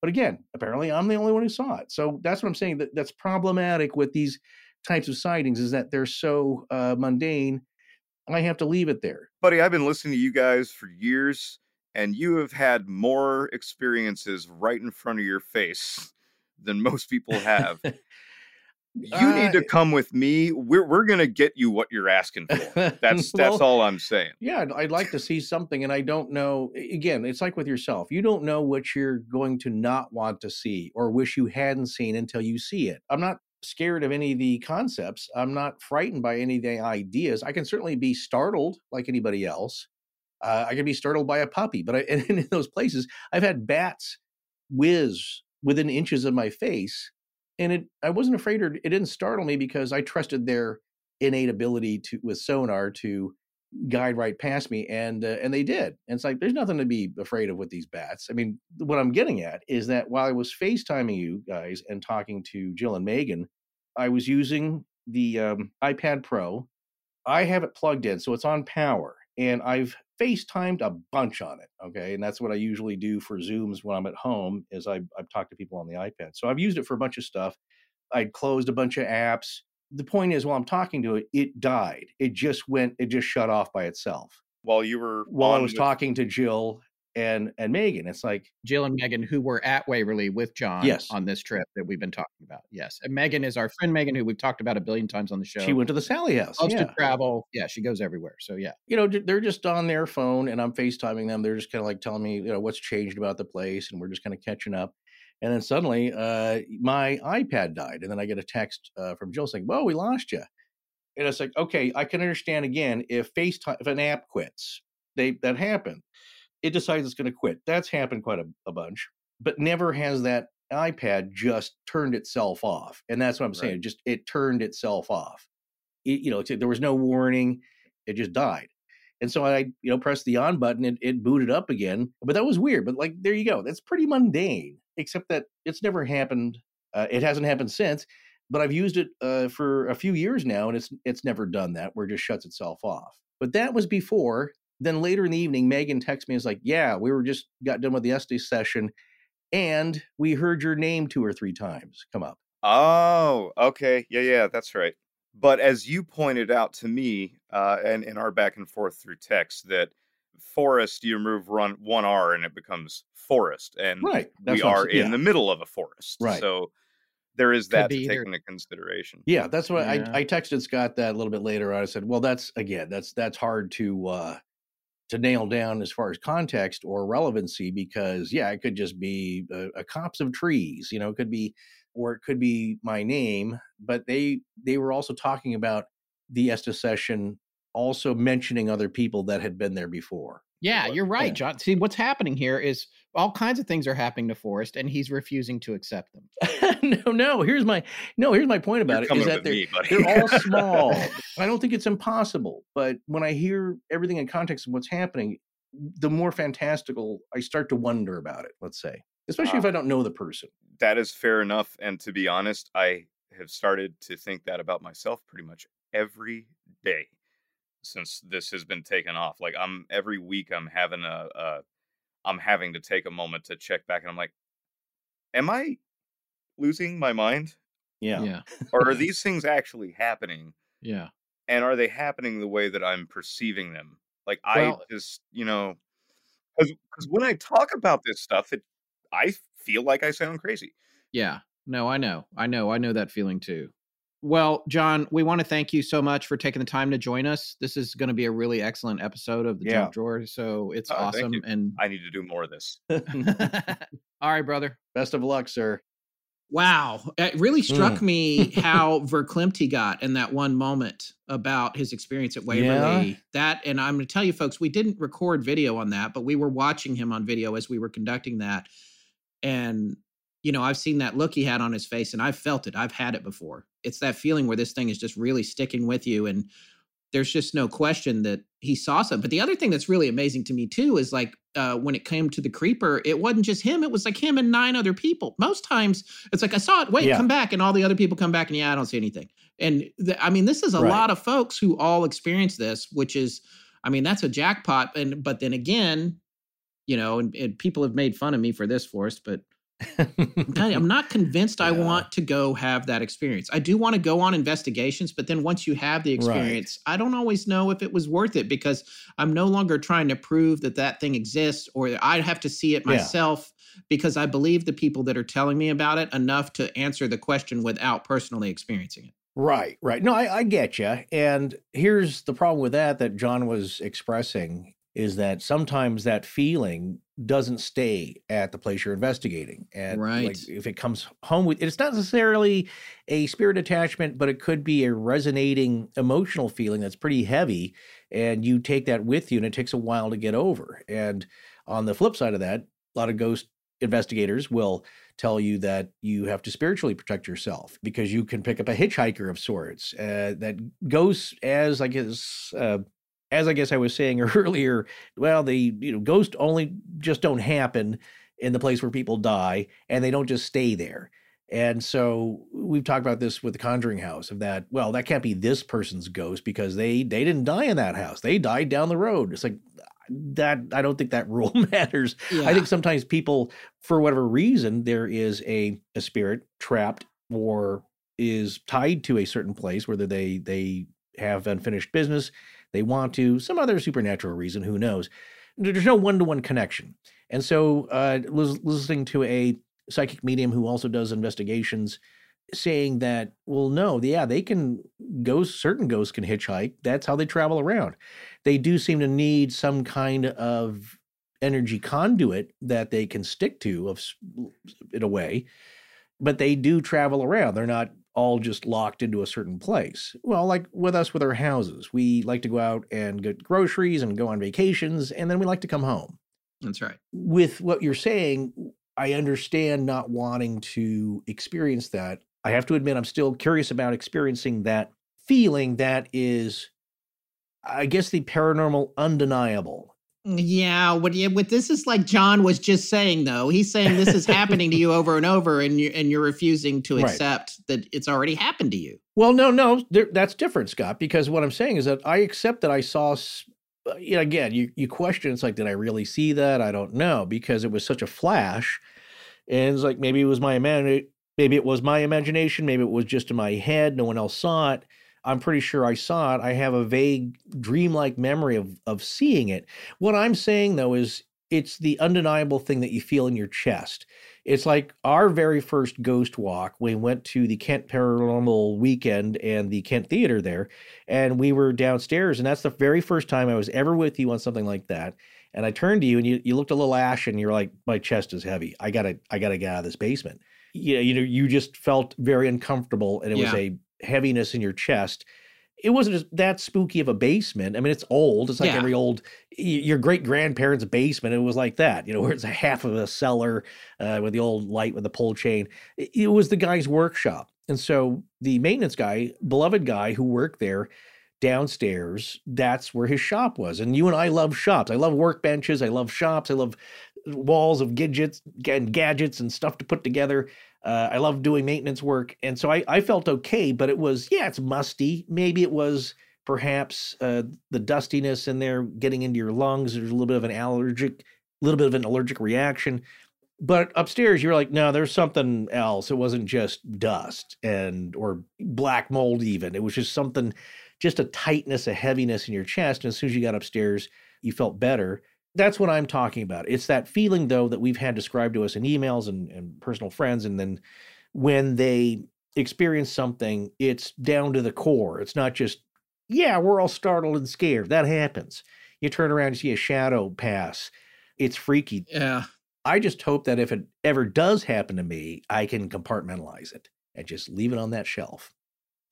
But again, apparently I'm the only one who saw it. So that's what I'm saying. That that's problematic with these types of sightings is that they're so uh, mundane. I have to leave it there. Buddy, I've been listening to you guys for years, and you have had more experiences right in front of your face than most people have. You uh, need to come with me. We're we're gonna get you what you're asking for. That's well, that's all I'm saying. Yeah, I'd, I'd, like to see something, and I don't know. Again, it's like with yourself. You don't know what you're going to not want to see or wish you hadn't seen until you see it. I'm not scared of any of the concepts. I'm not frightened by any of the ideas. I can certainly be startled like anybody else. Uh, I can be startled by a puppy, but I, and in those places, I've had bats whiz within inches of my face and it I wasn't afraid or it didn't startle me because I trusted their innate ability to with sonar to guide right past me and uh, and they did and it's like there's nothing to be afraid of with these bats i mean what i'm getting at is that while i was facetiming you guys and talking to jill and megan i was using the um, ipad pro i have it plugged in so it's on power and i've FaceTimed a bunch on it. Okay. And that's what I usually do for Zooms when I'm at home is I, I've talked to people on the iPad. So I've used it for a bunch of stuff. I'd closed a bunch of apps. The point is while I'm talking to it, it died. It just went, it just shut off by itself. While you were while I was with... talking to Jill and and Megan. It's like Jill and Megan, who were at Waverly with John yes. on this trip that we've been talking about. Yes, and Megan is our friend Megan, who we've talked about a billion times on the show. She went to the Sallie House. Loves yeah. to travel. Yeah, she goes everywhere. So yeah, you know, they're just on their phone, and I'm FaceTiming them. They're just kind of like telling me, you know, what's changed about the place, and we're just kind of catching up. And then suddenly, uh, my iPad died, and then I get a text uh, from Jill saying, "Well, we lost you." And it's like, okay, I can understand again if FaceTime if an app quits, they that happened it decides it's going to quit. That's happened quite a, a, bunch, but never has that iPad just turned itself off. And that's what I'm right. saying. Just it turned itself off. It, you know, there was no warning. It just died. And so I, you know, pressed the on button and it booted up again. But that was weird. But like, there you go. That's pretty mundane, except that it's never happened. Uh, it hasn't happened since. But I've used it uh, for a few years now, and it's it's never done that where it just shuts itself off. But that was before then later in the evening, Megan texts me is like, Yeah, we were just got done with the Estes session and we heard your name two or three times come up. Oh, okay. Yeah, yeah, that's right. But as you pointed out to me, uh, and in our back and forth through text, that Forrest you remove run one R and it becomes forest, and right. we are in the middle of a forest, right? So there is that to take either. into consideration. Yeah, that's what yeah. I, I texted Scott that a little bit later. I said, well, that's again, that's that's hard to uh, to nail down as far as context or relevancy because yeah it could just be a, a copse of trees you know it could be or it could be my name but they they were also talking about the Estes session also mentioning other people that had been there before yeah, you're right, yeah. John. See, what's happening here is all kinds of things are happening to Forrest, and he's refusing to accept them. no, no. Here's my no. Here's my point about you're it is that they're, me, they're all small. I don't think it's impossible, but when I hear everything in context of what's happening, the more fantastical I start to wonder about it. Let's say, especially if ah. I don't know the person. That is fair enough, and to be honest, I have started to think that about myself pretty much every day since this has been taken off. Like I'm every week I'm having a, a I'm having to take a moment to check back and I'm like, am I losing my mind? Yeah. Yeah. Or are these things actually happening? Yeah. And are they happening the way that I'm perceiving them? Like I just, you know, because when I talk about this stuff, it I feel like I sound crazy. Yeah. No, I know. I know. I know that feeling too. Well, John, we want to thank you so much for taking the time to join us. This is going to be a really excellent episode of the Yeah. Junk Drawer. So it's Oh, awesome. And I need to do more of this. all right, brother. Best of luck, sir. Wow. It really struck mm. me how verklempt he got in that one moment about his experience at Waverly. Yeah. That, and I'm going to tell you, folks, we didn't record video on that, but we were watching him on video as we were conducting that. And, you know, I've seen that look he had on his face and I've felt it. I've had it before. It's that feeling where this thing is just really sticking with you. And there's just no question that he saw something. But the other thing that's really amazing to me too is like uh, when it came to the creeper, it wasn't just him; it was like him and nine other people. Most times, it's like I saw it. Wait, Yeah. come back, and all the other people come back, and yeah, I don't see anything. And th- I mean, this is a Right. lot of folks who all experience this, which is, I mean, that's a jackpot. And but then again, you know, and, and people have made fun of me for this, Forrest, but I'm you, I'm not convinced I want to go have that experience. I do want to go on investigations, but then once you have the Right. experience, I don't always know if it was worth it because I'm no longer trying to prove that that thing exists or I have to see it Yeah. myself because I believe the people that are telling me about it enough to answer the question without personally experiencing it. Right, right. No, I, I get you. And here's the problem with that that John was expressing is that sometimes that feeling doesn't stay at the place you're investigating. And Right. like if it comes home with it's not necessarily a spirit attachment, but it could be a resonating emotional feeling that's pretty heavy. And you take that with you and it takes a while to get over. And on the flip side of that, a lot of ghost investigators will tell you that you have to spiritually protect yourself because you can pick up a hitchhiker of sorts uh, that goes as I guess uh, as I guess I was saying earlier. Well, the you know ghosts only just don't happen in the place where people die, and they don't just stay there. And so we've talked about this with the Conjuring House of that. Well, that can't be this person's ghost because they they didn't die in that house. They died down the road. It's like that. I don't think that rule matters. I think sometimes people, for whatever reason, there is a, a spirit trapped or is tied to a certain place, whether they they have unfinished business, they want to, some other supernatural reason, who knows. There's no one to one connection. And so, uh, lis- listening to a psychic medium who also does investigations saying that, well, no, yeah, they can, ghosts, certain ghosts can hitchhike. That's how they travel around. They do seem to need some kind of energy conduit that they can stick to of in a way but they do travel around they're not all just locked into a certain place. Well like with us with our houses we like to go out and get groceries and go on vacations and then we like to come home. That's right. with what you're saying i understand not wanting to experience that. I have to admit i'm still curious about experiencing that feeling that is i guess the paranormal undeniable Yeah, what you what this is like John was just saying though. He's saying this is happening to you over and over and you and you're refusing to Right. accept that it's already happened to you. Well, no, no, there, that's different, Scott. Because what I'm saying is that I accept that I saw. uh, You know, again, you you question. It's like, did I really see that? I don't know because it was such a flash, and it's like maybe it was my imagine, maybe it was my imagination, maybe it was just in my head. No one else saw it. I'm pretty sure I saw it. I have a vague, dreamlike memory of of seeing it. What I'm saying though is it's the undeniable thing that you feel in your chest. It's like our very first ghost walk. We went to the Kent Paranormal Weekend and the Kent Theater there, and we were downstairs. And that's the very first time I was ever with you on something like that. And I turned to you, and you, you looked a little ash, and you're like, "My chest is heavy. I gotta I gotta get out of this basement." You know, you know, you just felt very uncomfortable, and it was a heaviness in your chest. It wasn't just that spooky of a basement. I mean, it's old. It's like Yeah. every old your great grandparents' basement. It was like that, you know, where it's a half of a cellar uh, with the old light with the pull chain. It, it was the guy's workshop, and so the maintenance guy, beloved guy who worked there downstairs, that's where his shop was. And you and I love shops. I love workbenches. I love shops. I love walls of gadgets and gadgets and stuff to put together. Uh, I love doing maintenance work, and so I, I felt okay, but it was yeah, it's musty. Maybe it was perhaps uh, the dustiness in there getting into your lungs. There's a little bit of an allergic, a little bit of an allergic reaction. But upstairs, you're like, no, there's something else. It wasn't just dust and or black mold. Even it was just something, just a tightness, a heaviness in your chest. And as soon as you got upstairs, you felt better. That's what I'm talking about. It's that feeling, though, that we've had described to us in emails and, and personal friends. And then when they experience something, it's down to the core. It's not just, yeah, we're all startled and scared. That happens. You turn around and see a shadow pass. It's freaky. Yeah. I just hope that if it ever does happen to me, I can compartmentalize it and just leave it on that shelf.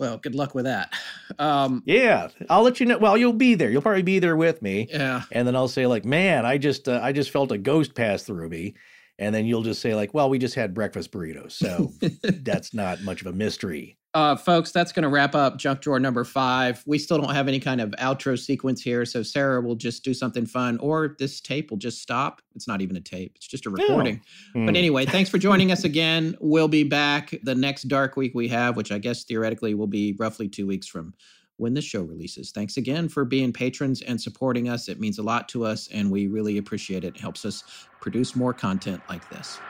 Well, good luck with that. Um, yeah, I'll let you know. Well, you'll be there. You'll probably be there with me. Yeah, and then I'll say like, "Man, I just uh, I just felt a ghost pass through me," and then you'll just say like, "Well, we just had breakfast burritos, so that's not much of a mystery." Uh, folks, that's going to wrap up junk drawer number five. We still don't have any kind of outro sequence here, so Sarah will just do something fun, or this tape will just stop. It's not even a tape; it's just a recording. Oh. But anyway, thanks for joining us again. We'll be back the next Dark Week we have, which I guess theoretically will be roughly two weeks from when the show releases. Thanks again for being patrons and supporting us. It means a lot to us, and we really appreciate it. It helps us produce more content like this.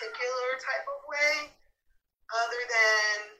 particular type of way other than